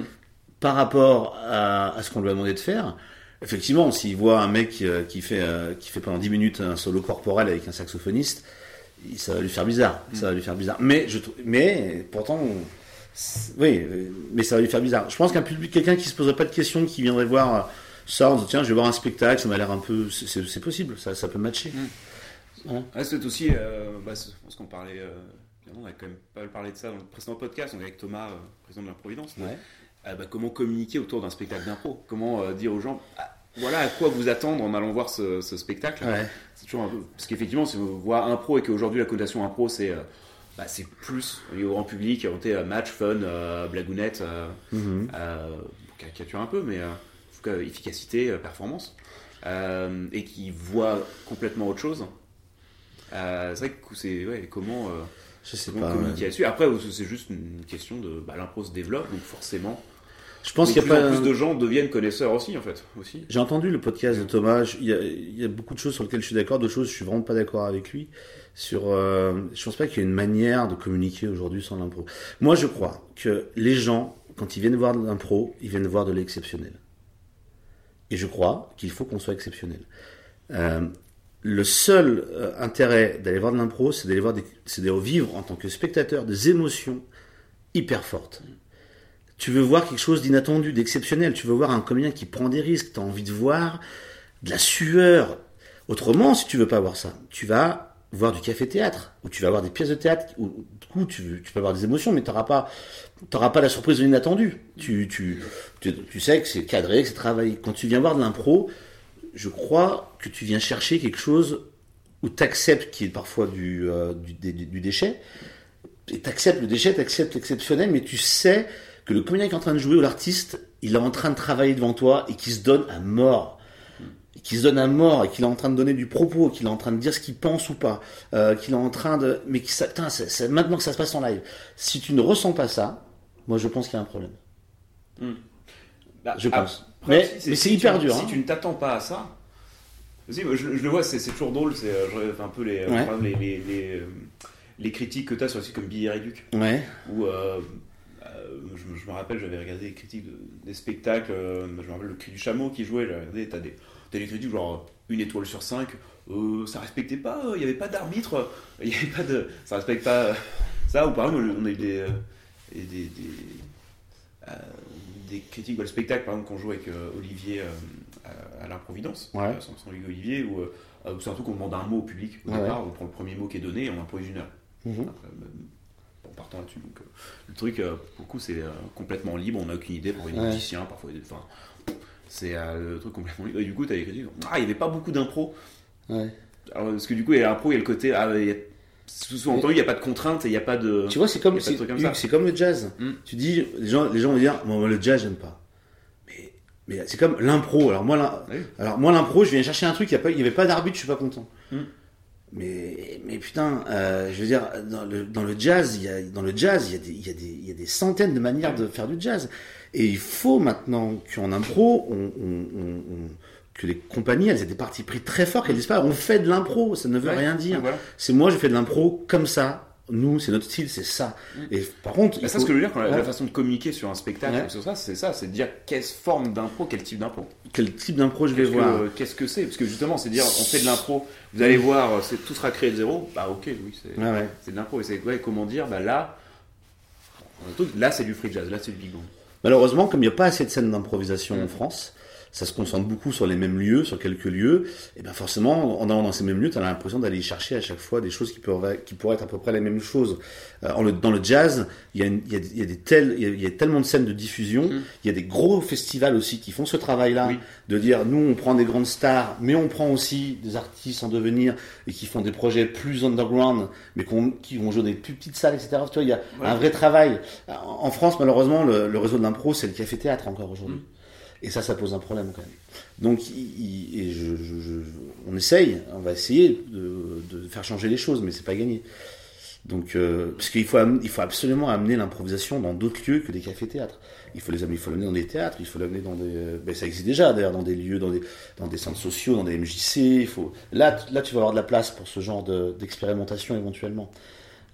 par rapport à, à ce qu'on lui a demandé de faire, effectivement, s'il voit un mec euh, qui fait, euh, qui fait pendant 10 minutes un solo corporel avec un saxophoniste, ça va lui faire bizarre. Ça va lui faire bizarre. Mais, je, mais pourtant, oui, mais ça va lui faire bizarre. Je pense qu'un public, quelqu'un qui se poserait pas de questions, qui viendrait voir euh, ça, en disant, tiens, je vais voir un spectacle, ça m'a l'air un peu, c'est- possible, ça, ça peut matcher. Ah, c'est aussi, euh, bah, c'est- parce qu'on parlait, euh, on a quand même pas parlé de ça dans le précédent podcast, on est avec Thomas, euh, président de l'Improvidence. Ouais. Euh, bah, comment communiquer autour d'un spectacle d'impro? Comment euh, dire aux gens, ah, voilà à quoi vous attendre en allant voir ce, ce spectacle? Ouais. C'est toujours un peu... Parce qu'effectivement, si vous voyez impro et qu'aujourd'hui la connotation impro, c'est euh, bah, c'est plus au grand public, orienté à match, fun, euh, blagounette, euh, euh, pour caricaturer un peu, mais euh, en tout cas, efficacité, euh, performance, euh, et qui voit complètement autre chose. Euh, c'est vrai que c'est ouais, comment, euh, Je sais comment pas. communiquer ouais. là-dessus? Après, c'est juste une question de bah, l'impro se développe, donc forcément, Je pense qu'il y plus a pas. en plus de gens deviennent connaisseurs aussi, en fait. Aussi. J'ai entendu le podcast de Thomas. Il y, a, il y a beaucoup de choses sur lesquelles je suis d'accord, d'autres choses je suis vraiment pas d'accord avec lui. Sur, euh, je pense pas qu'il y ait une manière de communiquer aujourd'hui sans l'impro. Moi, je crois que les gens, quand ils viennent voir de l'impro, ils viennent voir de l'exceptionnel. Et je crois qu'il faut qu'on soit exceptionnel. Euh, le seul euh, intérêt d'aller voir de l'impro, c'est d'aller voir, des- c'est de vivre en tant que spectateur des émotions hyper fortes. Tu veux voir quelque chose d'inattendu, d'exceptionnel. Tu veux voir un comédien qui prend des risques. Tu as envie de voir de la sueur. Autrement, si tu veux pas voir ça, tu vas voir du café-théâtre, où tu vas voir des pièces de théâtre, où du coup tu, tu peux avoir des émotions, mais tu n'auras pas, pas la surprise de l'inattendu. Tu, tu, tu, sais que c'est cadré, que c'est travaillé. Quand tu viens voir de l'impro, je crois que tu viens chercher quelque chose où tu acceptes qu'il y ait parfois du, euh, du, du- du déchet, et tu acceptes le déchet, tu acceptes l'exceptionnel, mais tu sais que le comédien qui est en train de jouer ou l'artiste, il est en train de travailler devant toi et qui se donne à mort. Et Qui se donne à mort et qu'il est en train de donner du propos, qu'il est en train de dire ce qu'il pense ou pas, euh, qu'il est en train de. Mais qui, ça, putain, c'est c'est maintenant que ça se passe en live. Si tu ne ressens pas ça, moi je pense qu'il y a un problème. Bah, Je pense. après, Mais- si- mais si c'est tu- hyper dur, Si hein. tu ne t'attends pas à ça, moi, je, je le vois, c'est c'est toujours drôle, c'est euh, un peu les, euh, Ouais. les, les, les, euh, les critiques que tu as sur des sites comme Billy Réduc. Ouais. où euh, je, me- je me rappelle, j'avais regardé des critiques de- des spectacles, euh, je me rappelle le cri du chameau qui jouait, j'avais regardé, t'as des, t'as des critiques genre une étoile sur cinq, euh, ça respectait pas, il n'y avait pas d'arbitre, il y avait pas de, ça respecte pas euh, ça, ou par exemple, on a eu des, euh, des, des, euh, des critiques, bah, le spectacle par exemple qu'on joue avec euh, Olivier euh, à, à l'Improvidence, Ouais. euh, sans, Hugo Olivier, où, euh, où c'est un truc qu'on demande un mot au public au Ouais. départ, on prend le premier mot qui est donné et on improvise une heure. Mhm. Après, partant là-dessus. Donc, euh, le truc, euh, pour le coup, c'est euh, complètement libre. On n'a aucune idée. A des Ouais. musiciens, parfois, enfin, c'est euh, le truc complètement libre. Et du coup, tu as des critiques. Ah, il n'y avait pas beaucoup d'impro. Ouais. Alors, Parce que du coup, il y a l'impro, il y a le côté. Ah, il y a, sous-entendu, il n'y a pas de contraintes et il n'y a pas de. Tu vois, c'est comme, c'est comme le jazz. Mm. Tu dis, les gens, les gens vont dire, moi, le jazz, j'aime pas. Mais, mais c'est comme l'impro. Alors moi, l'im- Oui. alors moi, l'impro, je viens chercher un truc, il n'y avait pas d'arbitre, je suis pas content. Mm. Mais, mais putain, euh, je veux dire, dans le, dans le jazz, il y a, dans le jazz, il y a des, il y a des, il y a des centaines de manières de faire du jazz. Et il faut maintenant qu'en impro, on, on- on- on- que les compagnies, elles aient des partis pris très forts, qu'elles disent pas, on fait de l'impro, ça ne veut Ouais. rien dire. Voilà. C'est moi, je fais de l'impro comme ça. Nous, c'est notre style, c'est ça. Et par contre, Bah, ça, faut- ce que je veux dire, quand la, Ouais. la façon de communiquer sur un spectacle, Ouais. sur ça, c'est ça, c'est de dire quelle forme d'impro, quel type d'impro. quel type d'impro je vais voir. Qu'est-ce que c'est? Parce que justement, c'est dire, on fait de l'impro, vous allez voir, c'est, tout sera créé de zéro. Bah, ok, oui, c'est. Ouais. C'est de l'impro. Et c'est comment dire, bah là, là c'est du free jazz, là c'est du big band. Malheureusement, comme il n'y a pas assez de scènes d'improvisation Mm. en France, ça se concentre beaucoup sur les mêmes lieux, sur quelques lieux, et bien forcément, en allant dans ces mêmes lieux, tu as l'impression d'aller chercher à chaque fois des choses qui, peuvent, qui pourraient être à peu près les mêmes choses. Euh, dans le jazz, il y a, une- il y a, il y a des tels, il y a, il y a tellement de scènes de diffusion, Mm. il y a des gros festivals aussi qui font ce travail-là, Oui. de dire, nous on prend des grandes stars, mais on prend aussi des artistes en devenir, et qui font des projets plus underground, mais qui vont jouer dans des plus petites salles, etc. Tu vois, il y a Ouais. un vrai travail. En France, malheureusement, le, le réseau de l'impro, c'est le café-théâtre encore aujourd'hui. Et ça, ça pose un problème quand même. Donc, on essaye, on va essayer de, faire changer les choses, mais c'est pas gagné. Donc, euh, parce qu'il faut, absolument amener l'improvisation dans d'autres lieux que des cafés-théâtres. Il faut les amener, il faut l'amener dans des théâtres, il faut l'amener dans des, ben, ça existe déjà d'ailleurs, dans des lieux, dans des, dans des centres sociaux, dans des MJC. Il faut, là, là, tu vas avoir de la place pour ce genre de- d'expérimentation éventuellement.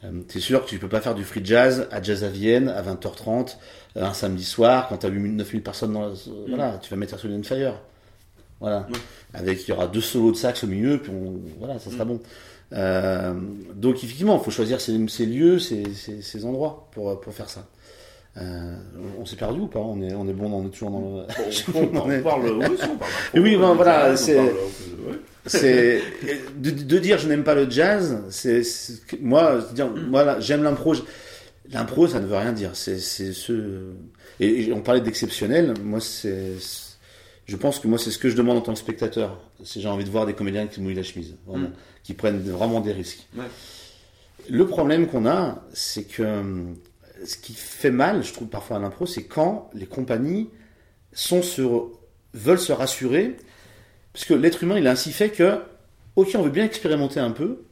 Euh, c'est sûr que tu peux pas faire du free jazz à Jazz à Vienne à 20h30 euh, un samedi soir quand tu as 8000 9000 personnes dans la... voilà, tu vas mettre Earth Fire. Voilà. Ouais. Avec il y aura deux solos de sax au milieu puis on... voilà, ça sera bon. Euh, donc effectivement, il faut choisir ces, ces lieux, ces, ces, ces endroits pour pour faire ça. Euh, on s'est perdu ou pas? On est on est bon, on est toujours dans le On, on, est- parle, oui, on parle. Oui, ben, voilà, On c'est- ouais. C'est de, de dire je n'aime pas le jazz c'est moi dire voilà j'aime l'impro l'impro ça ne veut rien dire c'est c'est ce et, on parlait d'exceptionnel moi c'est je pense que moi c'est ce que je demande en tant que spectateur c'est j'ai envie de voir des comédiens qui mouillent la chemise vraiment Mm. qui prennent vraiment des risques Ouais. le problème qu'on a c'est que ce qui fait mal je trouve parfois à l'impro c'est quand les compagnies sont sur veulent se rassurer parce que l'être humain, il est ainsi fait que, ok, on veut bien expérimenter un peu,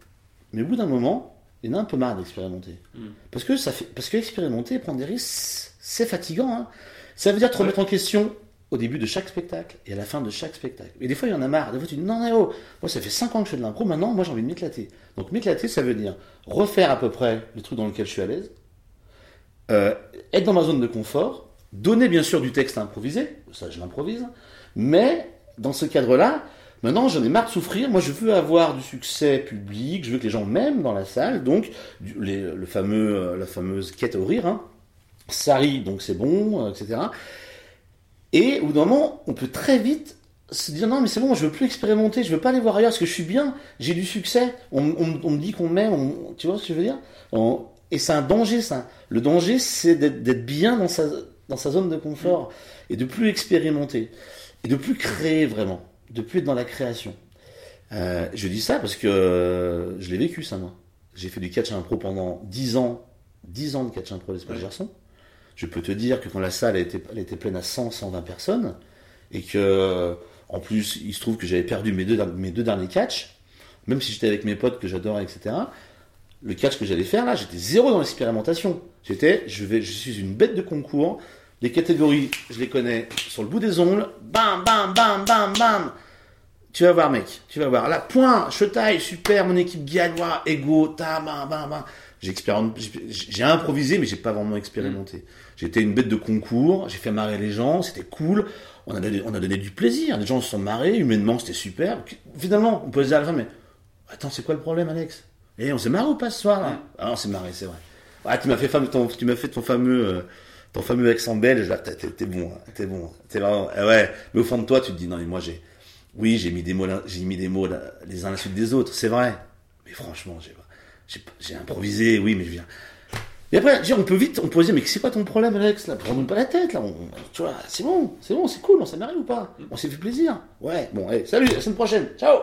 mais au bout d'un moment, il y en a un peu marre d'expérimenter. Mm. Parce que ça fait, parce que expérimenter, prendre des risques, c'est fatigant. hein. Ça veut dire te remettre en question au début de chaque spectacle et à la fin de chaque spectacle. Et des fois, il y en a marre. Des fois, tu dis non, non, oh, moi, ça fait 5 ans que je fais de l'impro, maintenant, moi, j'ai envie de m'éclater. Donc, m'éclater, ça veut dire refaire à peu près le truc dans lequel je suis à l'aise, euh, être dans ma zone de confort, donner bien sûr du texte à improviser, ça, je l'improvise, mais dans ce cadre-là, maintenant, j'en ai marre de souffrir. Moi, je veux avoir du succès public, je veux que les gens m'aiment dans la salle, donc les- le fameux, euh, la fameuse quête au rire. Hein. Ça rit, donc c'est bon, euh, etc. Et au bout d'un moment, on peut très vite se dire non, mais c'est bon, je veux plus expérimenter, je veux pas aller voir ailleurs parce que je suis bien, j'ai du succès. On, on- on me dit qu'on m'aime, tu vois ce que je veux dire? On- Et c'est un danger, ça. Le danger, c'est d'être bien dans sa, dans sa zone de confort et de plus expérimenter et de plus créer vraiment, de plus être dans la création. Euh, je dis ça parce que euh, je l'ai vécu ça moi. J'ai fait du catch impro pendant 10 ans, 10 ans de catch impro d'Espace Ouais. Garçon. Je peux te dire que quand la salle était, elle était pleine à 100, 120 personnes et que en plus il se trouve que j'avais perdu mes deux, mes deux derniers catchs, même si j'étais avec mes potes que j'adorais, etc. Le catch que j'allais faire là, j'étais zéro dans l'expérimentation. J'étais, je vais, je suis une bête de concours. Les catégories, je les connais sur le bout des ongles. Bam, bam, bam, bam, bam. Tu vas voir, mec. Tu vas voir. Là, point, je taille, super, mon équipe gagne, ego, ta, bam, bam, bam. J'ai improvisé, mais j'ai pas vraiment expérimenté. J'étais une bête de concours, j'ai fait marrer les gens, c'était cool. On a, donné, on a donné du plaisir, les gens se sont marrés, humainement, c'était super. Finalement, on peut se dire à la fin, mais attends, c'est quoi le problème, Alex? Eh, on s'est marré ou pas ce soir, là? Ah, on s'est marré, c'est vrai. Ah, tu m'as fait, fam- ton, tu m'as fait ton fameux, euh, ton fameux accent belge, là, t'es, t'es- t'es bon, hein, t'es bon, t'es vraiment, eh ouais. Mais au fond de toi, tu te dis, non, mais moi, j'ai, oui, j'ai mis des mots, là- j'ai mis des mots là, les uns à la suite des autres, c'est vrai. Mais franchement, j'ai, j'ai, j'ai improvisé, oui, mais je viens. Et après, dire, on peut vite, on peut se dire, mais c'est quoi ton problème, Alex, là? Prends-nous pas la tête, là, on- tu vois, c'est bon, c'est bon, c'est cool, on marré ou pas? On s'est fait plaisir. Ouais, bon, allez, salut, à la semaine prochaine, ciao!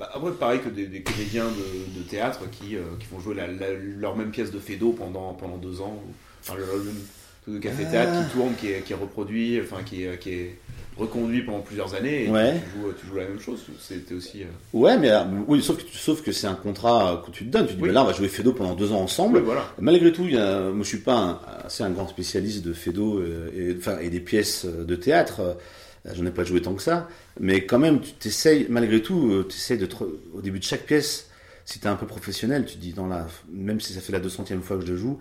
Bah, après, pareil que des, des comédiens de, de théâtre qui, euh, qui vont jouer la, la- leur même pièce de Fédo pendant, pendant deux ans. Enfin, le, le de café-théâtre Ah. qui tourne, qui est, qui est reproduit, enfin, qui est, qui est reconduit pendant plusieurs années. Et Ouais. tu, joues, tu joues la même chose. C'était aussi. euh, Ouais, mais, euh, oui, sauf que, sauf que c'est un contrat que tu te donnes. Tu dis, Oui. bah là, on va jouer Fedo pendant deux ans ensemble. Ouais, voilà. Malgré tout, il y a, moi je suis pas un, assez un grand spécialiste de Fedo euh, et, enfin, et des pièces de théâtre. J'en ai pas joué tant que ça. Mais quand même, tu t'essayes, malgré tout, tu essayes de, te- au début de chaque pièce, si t'es un peu professionnel, tu te dis, dans la, même si ça fait la 200e fois que je joue,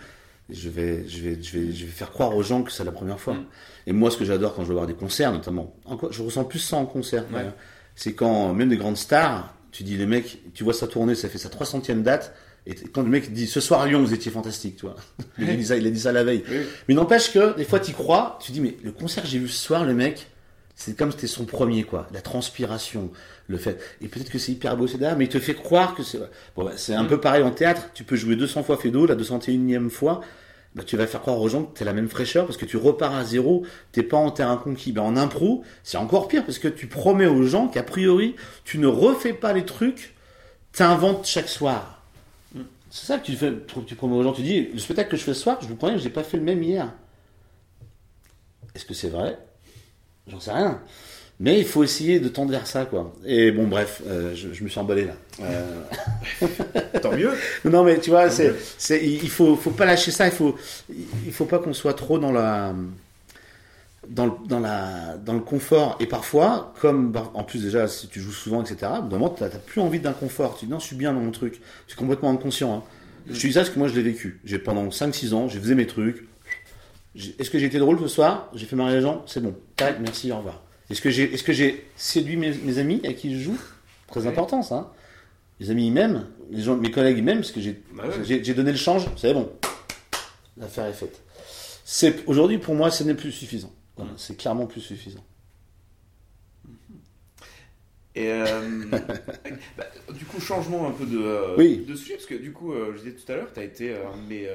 je vais, je vais, je vais, je vais faire croire aux gens que c'est la première fois. Mm. Et moi, ce que j'adore quand je vais voir des concerts, notamment, je ressens plus ça en concert. Ouais. d'ailleurs. C'est quand, même des grandes stars, tu dis, les mecs, tu vois ça tourner, ça fait sa 300e date, et quand le mec dit, ce soir à Lyon, vous étiez fantastique, tu vois. Il a dit ça, il a dit ça la veille. Oui. Mais n'empêche que, des fois, tu crois, tu dis, mais le concert que j'ai vu ce soir, le mec, c'est comme c'était son premier, quoi. La transpiration, le fait. Et peut-être que c'est hyper beau, c'est mais il te fait croire que c'est. Bon, bah, c'est un peu pareil en théâtre. Tu peux jouer 200 fois Fedo, la 201e fois, bah, tu vas faire croire aux gens que t'es la même fraîcheur parce que tu repars à zéro, t'es pas en terrain conquis. Ben, en impro, c'est encore pire parce que tu promets aux gens qu'a priori, tu ne refais pas les trucs, t'inventes chaque soir. C'est ça que tu fais, tu promets aux gens. Tu dis, le spectacle que je fais ce soir, je vous promets que j'ai pas fait le même hier. Est-ce que c'est vrai? J'en sais rien. Mais il faut essayer de tendre vers ça, quoi. Et bon, bref, euh, je, je me suis emballé là. Euh, Tant mieux. non, mais tu vois, c'est, c'est, il faut, faut pas lâcher ça. Il faut, il faut pas qu'on soit trop dans la, dans le, dans la, dans le confort. Et parfois, comme en plus déjà, si tu joues souvent, etc. D'un moment, t'as t'as plus envie d'un confort. Tu dis non, je suis bien dans mon truc. C'est complètement inconscient. Hein. Je te dis ça parce que moi je l'ai vécu. J'ai pendant 5-6 ans, j'ai faisais mes trucs. J'ai- Est-ce que j'ai été drôle ce soir? J'ai fait marrer les gens? C'est bon. Tac, merci, au revoir. Est-ce que j'ai est-ce que j'ai séduit mes, mes amis avec qui je joue? Très Ouais. important ça. hein. Les amis ils m'aiment, les gens, mes collègues ils m'aiment parce que j'ai Bah ouais. j'ai j'ai donné le change. C'est bon. L'affaire est faite. C'est aujourd'hui pour moi ce n'est plus suffisant. Voilà, c'est clairement plus suffisant. Et euh, bah, du coup, changement un peu de, euh, Oui. de sujet, parce que du coup, euh, je disais tout à l'heure, tu as été un de mes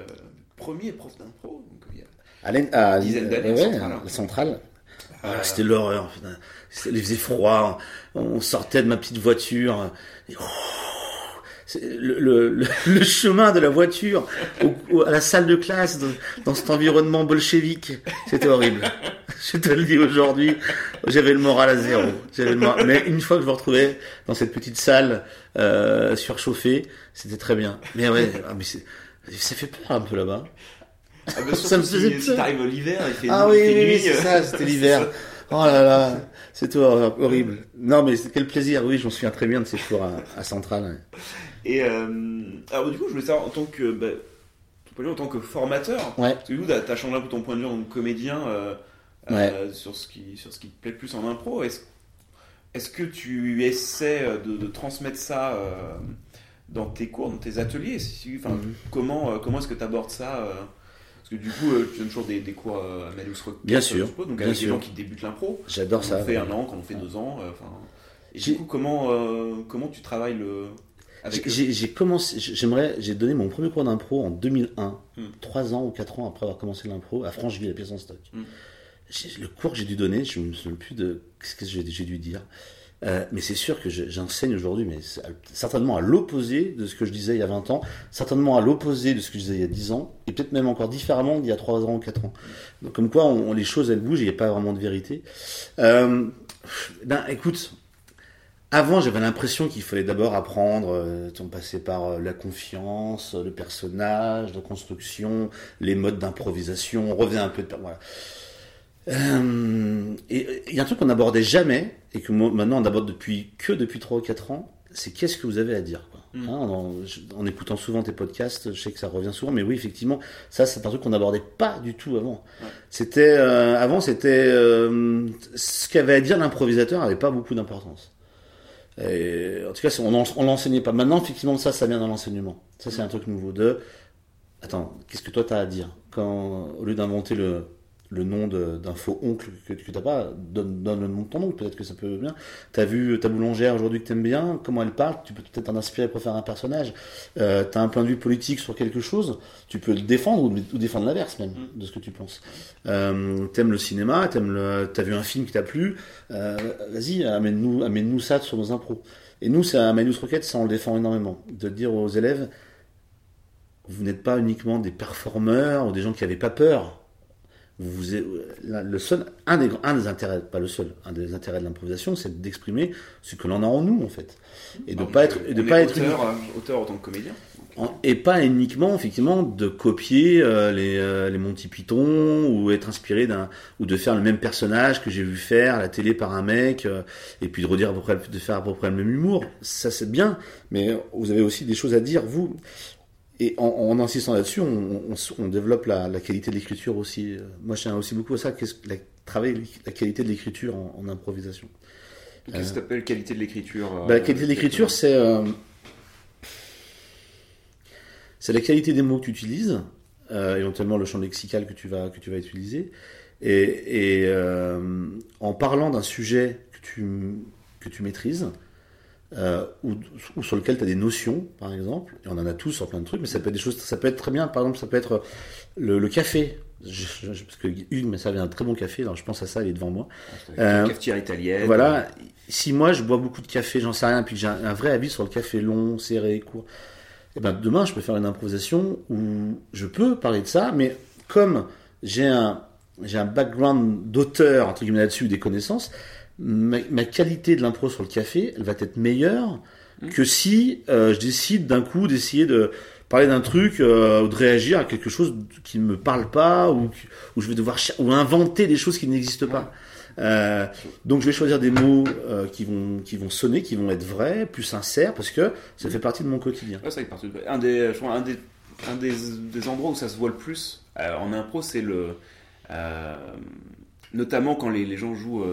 premiers profs d'impro. donc, il y a- À à- Dizaine d'années, ouais, centrale, la centrale. Ah, Euh, C'était l'horreur. Il faisait froid. On sortait de ma petite voiture. Oh, le, le- le- chemin de la voiture au- à la salle de classe dans, dans cet environnement bolchevique, c'était horrible. Je te le dis aujourd'hui, j'avais le moral à zéro. Le moral- Mais une fois que je me retrouvais dans cette petite salle euh, surchauffée, c'était très bien. Mais ouais, ah, mais ça fait peur un peu là-bas. Ah bah, ça me si- faisait si peur. t'arrives l'hiver, il fait, Ah il oui, fait oui, oui, nuit. c'est euh, ça, c'était l'hiver. Oh là là, c'était hor- horrible. Non, mais c'est- quel plaisir, oui, je m'en souviens très bien de ces cours à, à Centrale. Et euh, alors, du coup, je voulais savoir, en tant que, bah, tout en tant que formateur, Ouais. parce que t'as t'as changé un peu ton point de vue en tant que comédien euh, euh, sur, ce qui, sur ce qui te plaît le plus en impro. Est-ce est-ce que tu essaies de, de transmettre ça euh, dans tes cours, dans tes ateliers? Si- enfin, Mhm. Comment, euh, comment est-ce que tu abordes ça euh, Parce que du coup, euh, tu donnes toujours des, des cours euh, à Rock. Bien euh, sûr, suppose, donc bien avec des sûr. gens qui débutent l'impro. J'adore Quand ça. on fait ouais. un an, quand on fait deux ans. et du coup, comment, comment tu travailles le. J'ai- commencé, j'aimerais, j'ai donné mon premier cours d'impro en 2001, Hmm. trois ans ou quatre ans après avoir commencé l'impro à Francheville, à pièce en stock. Hmm. Le cours que j'ai dû donner, je me souviens plus de ce que j'ai dû dire. Euh, mais c'est sûr que je- j'enseigne aujourd'hui, mais certainement à l'opposé de ce que je disais il y a 20 ans, certainement à l'opposé de ce que je disais il y a 10 ans, et peut-être même encore différemment d'il y a 3 ans ou 4 ans. Donc comme quoi, les choses, elles bougent, il n'y a pas vraiment de vérité. Euh, ben, écoute, avant, j'avais l'impression qu'il fallait d'abord apprendre, euh, on passait par euh, la confiance, le personnage, la construction, les modes d'improvisation, on revenait un peu de... Voilà. Euh, et il y a un truc qu'on n'abordait jamais, et que moi, maintenant on aborde depuis que depuis 3 ou 4 ans, c'est qu'est-ce que vous avez à dire. Quoi. Mm. Hein, en, écoutant souvent tes podcasts, je sais que ça revient souvent, mais oui, effectivement, ça c'est un truc qu'on n'abordait pas du tout avant. Ouais. C'était euh, Avant, c'était... euh, ce qu'avait à dire l'improvisateur n'avait pas beaucoup d'importance. Et, en tout cas, on on l'enseignait pas. Maintenant, effectivement, ça, ça vient dans l'enseignement. Ça, c'est un truc nouveau. De, attends, qu'est-ce que toi t'as à dire quand, au lieu d'inventer le, le nom d'un faux oncle que, que t'as pas, donne, donne le nom de ton oncle. Peut-être que ça peut bien. T'as vu ta boulangère aujourd'hui que t'aimes bien, comment elle parle, tu peux peut-être t'en inspirer pour faire un personnage. Euh, t'as un point de vue politique sur quelque chose, tu peux le défendre ou, ou défendre l'inverse même de ce que tu penses. Euh, t'aimes le cinéma, t'aimes le, t'as vu un film qui t'a plu, euh, vas-y, amène-nous, amène-nous ça sur nos impros. Et nous, c'est à Manus Rocket, ça on le défend énormément. De dire aux élèves, vous n'êtes pas uniquement des performeurs ou des gens qui n'avaient pas peur. Vous, le seul, un des, un des intérêts, pas le seul, un des intérêts de l'improvisation, c'est d'exprimer ce que l'on a en nous, en fait. Et de Alors, pas être, et de pas est être auteur, euh, auteur en tant que comédien. en- et pas uniquement effectivement de copier euh, les, euh, les Monty Python ou être inspiré d'un ou de faire le même personnage que j'ai vu faire à la télé par un mec euh, et puis de redire à peu près de faire à peu près le même humour ça c'est bien mais vous avez aussi des choses à dire vous et en, en insistant là-dessus on, on, on développe la, la qualité de l'écriture aussi Euh, moi je tiens aussi beaucoup à ça la, travailler la qualité de l'écriture en, en improvisation Qu'est-ce que tu appelles qualité de l'écriture euh, bah, la qualité de l'écriture, c'est euh, c'est la qualité des mots que tu utilises, euh, éventuellement le champ lexical que tu vas que tu vas utiliser, et, et, euh, en parlant d'un sujet que tu que tu maîtrises. Euh, ou, ou sur lequel tu as des notions, par exemple, et on en a tous sur plein de trucs, mais ça peut être des choses, ça peut être très bien, par exemple, ça peut être le, le café, Je- je- parce que Hugues m'a servi un très bon café, alors je pense à ça, il est devant moi. Euh, cafetière italienne. Voilà, si moi je bois beaucoup de café, j'en sais rien, puis que j'ai un, un vrai avis sur le café long, serré, court, et ben demain je peux faire une improvisation où je peux parler de ça, mais comme j'ai un, j'ai un background d'auteur, entre guillemets là-dessus, des connaissances, ma, ma qualité de l'impro sur le café, elle va être meilleure que si euh, je décide d'un coup d'essayer de parler d'un truc euh, ou de réagir à quelque chose qui ne me parle pas ou je vais devoir ou inventer des choses qui n'existent pas. Euh, donc je vais choisir des mots euh, qui vont qui vont sonner, qui vont être vrais, plus sincères, parce que ça fait partie de mon quotidien. Ouais, vrai que partout- un des, je crois, un des un des, des endroits où ça se voit le plus en impro, c'est le. notamment quand les, les gens jouent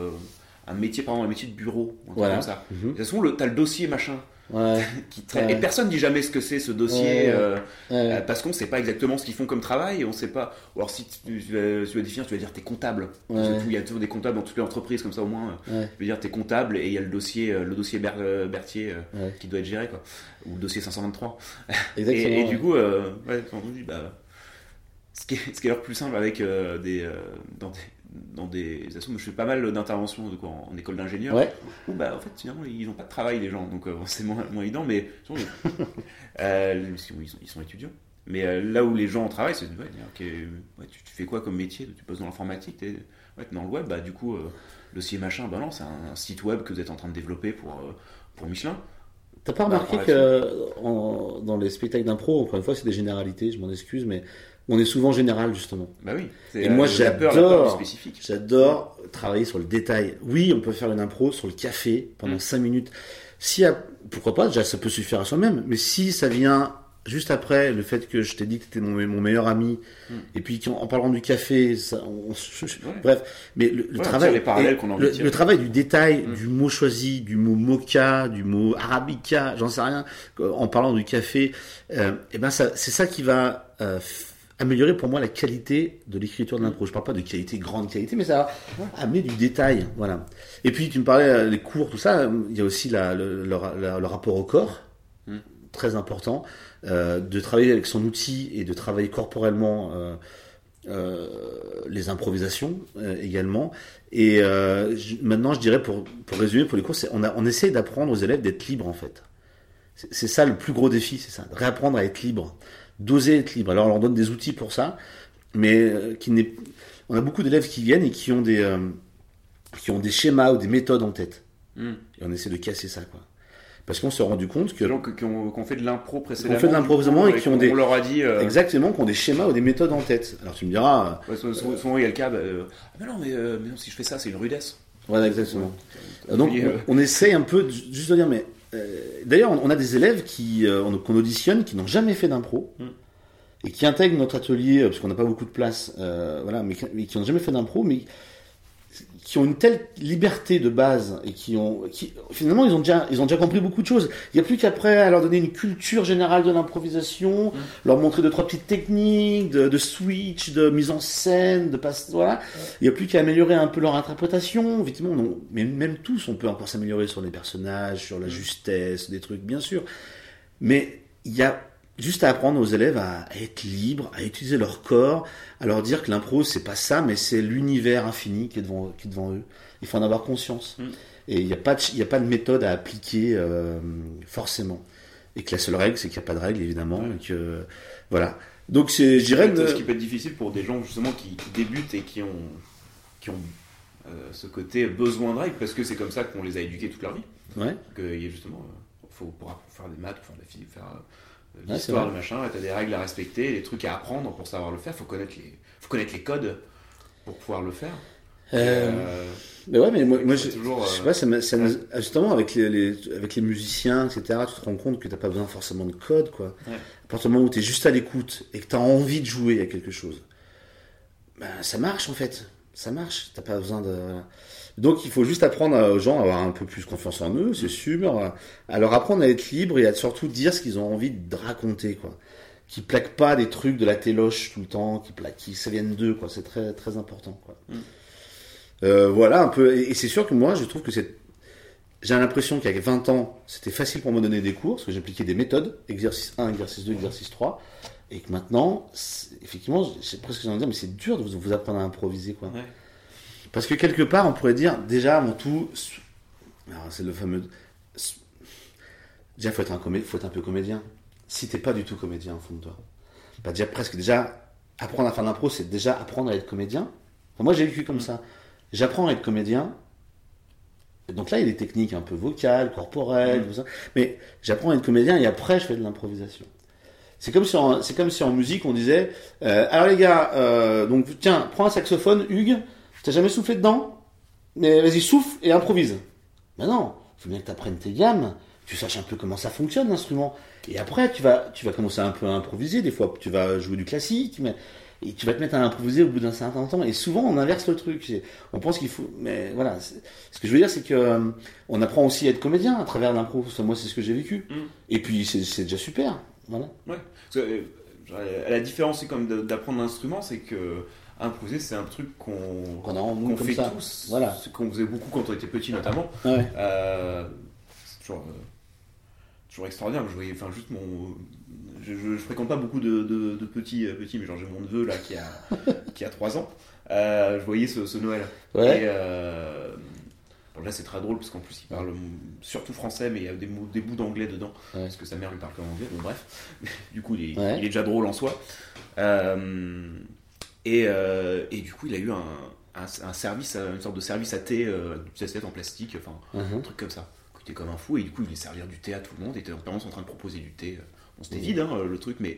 un métier, par exemple, un métier de bureau, un truc Voilà. comme ça. De toute façon, le- t'as le dossier machin Ouais. qui traîne. Ouais. Et personne dit jamais ce que c'est ce dossier. Ouais. euh, euh, parce qu'on sait pas exactement ce qu'ils font comme travail et on sait pas. Ou alors si tu, vas, tu vas définir, tu vas dire t'es comptable. Tout- Il y a toujours des comptables dans toutes les entreprises comme ça au moins. euh. Tu veux dire t'es comptable et il y a le dossier, euh, le dossier Ber- euh, Berthier euh, qui doit être géré quoi. Ou le dossier 523. Exactement. Et, du coup, euh, ouais, quand on dit bah, ce qui est, ce qui est alors plus simple avec euh, des, euh, dans des dans des assos, moi, je fais pas mal d'interventions en, en école d'ingénieur. Ouais. où bah en fait finalement ils n'ont pas de travail les gens donc euh, c'est moins, moins évident mais euh, que, ils, sont, ils sont étudiants. Mais euh, là où les gens travaillent c'est ouais, dire, ok, ouais, tu, tu fais quoi comme métier? Tu bosses dans l'informatique dans le web. Bah du coup euh, dossier machin bah non c'est un, un site web que vous êtes en train de développer pour euh, pour Michelin. T'as pas remarqué Bah, que euh, en- dans les spectacles d'impro, encore une fois, c'est des généralités, je m'en excuse, mais on est souvent général justement. bah oui Et moi, peur j'adore. J'adore travailler sur le détail. Oui, on peut faire une impro sur le café pendant Mm. 5 minutes. Si, pourquoi pas, déjà ça peut suffire à soi-même, mais si ça vient juste après le fait que je t'ai dit que tu étais mon, mon meilleur ami, Mm. et puis qu'en en parlant du café, ça, on- Ouais. bref, mais le, travail, les parallèles et qu'on le, le travail du détail, Mm. du mot choisi, du mot mocha, du mot arabica, j'en sais rien, euh, en parlant du café, euh, et ben ça, c'est ça qui va euh, améliorer pour moi la qualité de l'écriture de l'impro. Je parle pas de qualité, grande qualité, mais ça va amener du détail, voilà. Et puis tu me parlais euh, les cours, tout ça, il y a aussi la, le, le, le- le rapport au corps, Mm. très important, euh, de travailler avec son outil et de travailler corporellement. euh, euh, les improvisations euh, également. Et euh, je- maintenant, je dirais, pour, pour résumer pour les cours, on, a, on essaye d'apprendre aux élèves d'être libres en fait. C'est c'est ça le plus gros défi, c'est ça, de réapprendre à être libre, d'oser être libre. Alors on leur donne des outils pour ça, mais euh, qui n'est, on a beaucoup d'élèves qui viennent et qui ont des, euh, qui ont des schémas ou des méthodes en tête. Mm. Et on essaie de casser ça, quoi. Parce qu'on s'est rendu compte que Des gens qui, qui ont, qui ont fait de l'impro précédemment. fait de l'impro précédemment et qui ont des- On leur a dit. euh, exactement, qui ont des schémas ou des méthodes en tête. Alors tu me diras, ouais, souvent, il y a le cas. bah, euh, ah, mais non, mais, mais non, si je fais ça, c'est une rudesse. voilà exactement. Ouais. Donc, on, on essaye un peu de, juste de dire, mais d'ailleurs, on, a des élèves qui euh, on- qu'on auditionne, qui n'ont jamais fait d'impro Mm. et qui intègrent notre atelier euh, parce qu'on n'a pas beaucoup de place, euh, voilà, mais, qui- mais qui n'ont jamais fait d'impro, mais qui ont une telle liberté de base et qui ont, qui, finalement, ils ont déjà, ils ont déjà compris beaucoup de choses. Il n'y a plus qu'après à leur donner une culture générale de l'improvisation, leur montrer deux trois petites techniques de, de switch, de mise en scène, de passe, voilà. Il n'y a plus qu'à améliorer un peu leur interprétation. Non, mais même tous, on peut encore s'améliorer sur les personnages, sur la justesse, des trucs, bien sûr. Mais il y a juste à apprendre aux élèves à être libres, à utiliser leur corps, à leur dire que l'impro, c'est pas ça, mais c'est l'univers infini qui est devant, qui est devant eux. Il faut en avoir conscience. Mm. Et il n'y a, pas de- il y a pas de méthode à appliquer euh, forcément. Et que la seule règle, c'est qu'il n'y a pas de règle, évidemment. Ouais. Et que, voilà. Donc, c'est, je dirais. ce qui peut être difficile pour des gens justement qui, qui débutent et qui ont, qui ont euh, ce côté besoin de règles parce que c'est comme ça qu'on les a éduqués toute leur vie. Ouais. Qu'il y a justement, euh, faut, pour, pour faire des maths, pour faire de la physique, faire Ouais, l'histoire, de machin, tu as des règles à respecter, des trucs à apprendre pour savoir le faire. Faut connaître les, faut connaître les codes pour pouvoir le faire. Euh, Euh, Mais ouais, mais moi, je, toujours, je sais euh, pas, ça, ça ouais. justement avec les, les- avec les musiciens, etc. Tu te rends compte que t'as pas besoin forcément de code, quoi. Ouais. À partir du moment où tu es juste à l'écoute et que tu as envie de jouer à quelque chose, ben, ça marche en fait. Ça marche. T'as pas besoin de. voilà. Donc il faut juste apprendre aux gens à avoir un peu plus confiance en eux, c'est sûr. À leur apprendre à être libre et à surtout dire ce qu'ils ont envie de raconter, quoi. Qui plaquent pas des trucs de la téloche tout le temps, qui plaquent, qui ça vienne d'eux, quoi. C'est très très important, quoi. Mm. Euh, voilà un peu. Et, c'est sûr que moi, je trouve que c'est j'ai l'impression qu'avec 20 ans, c'était facile pour moi de donner des cours, parce que j'appliquais des méthodes, exercice 1, exercice 2, exercice 3, et que maintenant, effectivement, j'ai presque envie de dire, mais c'est dur de vous, vous apprendre à improviser, quoi. Ouais. Parce que quelque part, on pourrait dire, déjà, avant tout, c'est le fameux, déjà, faut être un comé- faut être un peu comédien. Si t'es pas du tout comédien au fond de toi, bah déjà presque déjà apprendre à faire l'impro, c'est déjà apprendre à être comédien. Enfin, moi, j'ai vécu comme ça. J'apprends à être comédien. Et donc là, il y a des techniques un peu vocales, corporelles, Mm. tout ça. Mais j'apprends à être comédien et après, je fais de l'improvisation. C'est comme si en, c'est comme si en musique on disait, euh, alors les gars, euh, donc tiens, prends un saxophone, Hugues. T'as jamais soufflé dedans? Mais vas-y, souffle et improvise. Ben non, faut bien que tu apprennes tes gammes, tu saches un peu comment ça fonctionne l'instrument. Et après, tu vas, tu vas commencer un peu à improviser. Des fois, tu vas jouer du classique, mais et tu vas te mettre à improviser au bout d'un certain temps. Et souvent, on inverse le truc. On pense qu'il faut, mais voilà. Ce que je veux dire, c'est que euh, on apprend aussi à être comédien à travers l'impro. Moi, c'est ce que j'ai vécu. Mm. Et puis, c'est déjà super. Voilà. Ouais. Parce que, euh, la différence, c'est comme d'apprendre un instrument, c'est que improviser, c'est un truc qu'on fait ça. tous. Voilà. Qu'on faisait beaucoup quand on était petit, notamment. Ouais. Euh, c'est toujours, euh, toujours extraordinaire. Je voyais, enfin, juste mon. Je, je, je fréquente pas beaucoup de, de, de petits, petits, mais genre j'ai mon neveu là qui a, qui a 3 ans. Je voyais ce, ce Noël. Ouais. Et bon, là c'est très drôle parce qu'en plus il parle surtout français, mais il y a des, mots, des bouts d'anglais dedans Ouais. parce que sa mère lui parle comme anglais. Bon bref, du coup il est, Ouais. il est déjà drôle en soi. Euh, et, euh, et du coup il a eu un, un, un service, une sorte de service à thé, euh, en plastique, enfin un Mhm. truc comme ça. Il était comme un fou et du coup il voulait servir du thé à tout le monde. Il était en permanence en train de proposer du thé. Bon, c'était Mhm. vide hein, le truc, mais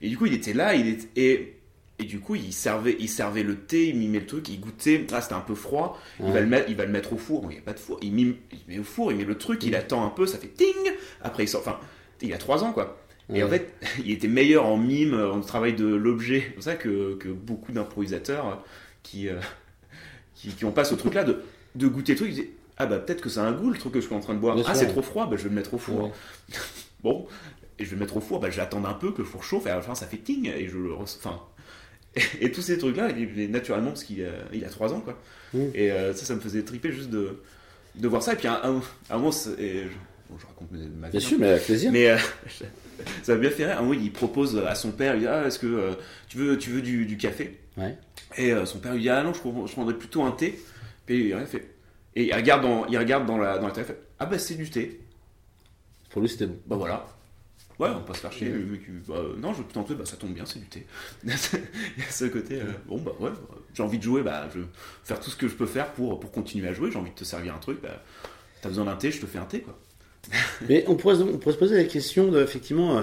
et du coup il était là, il était et et du coup, il servait, il servait le thé, il mimait le truc, il goûtait. Ah, c'était un peu froid. Il, va le mettre, il va le mettre au four. Il n'y a pas de four. Il, mime, il met au four, il met le truc, il attend un peu, ça fait ting. Après, il sort. Enfin, il a 3 ans, quoi. Et en fait, il était meilleur en mime, en travail de l'objet. C'est pour ça que, que beaucoup d'improvisateurs euh, qui, euh, qui, qui ont pas ce truc-là de, de goûter le truc, ils disaient Ah, bah peut-être que ça a un goût le truc que je suis en train de boire. Bien ah, c'est trop froid, bah je vais le mettre au four. Ouais. Bon, et je vais le mettre au four, bah, je vais attendre un peu que le four chauffe, et à la fin ça fait ting, et je le. Enfin. Et, et tous ces trucs-là, il est naturellement parce qu'il a, il a 3 ans, quoi. Et euh, ça, ça me faisait triper juste de, de voir ça. Et puis à un, un moment, et je, bon, je raconte ma vie. Bien hein. sûr, mais avec plaisir. Mais euh, ça m'a bien fait rire. Un moment, il propose à son père, il dit Ah, est-ce que euh, tu veux, tu veux du, du café? Ouais. Et son père lui dit Ah non, je, je prendrais plutôt un thé. Puis il fait. Et il regarde dans, il regarde dans la, dans la télé, il fait Ah bah c'est du thé. Pour lui, c'était bon. Bah voilà. Ouais, on pas se faire chier. Mec, il- bah, non, je thé, bah ça tombe bien, c'est du thé. il y a ce côté, euh, bon bah ouais, bah, j'ai envie de jouer, bah je vais faire tout ce que je peux faire pour, pour continuer à jouer. J'ai envie de te servir un truc, bah t'as besoin d'un thé, je te fais un thé quoi. Mais on pourrait, se- on pourrait se poser la question de, effectivement,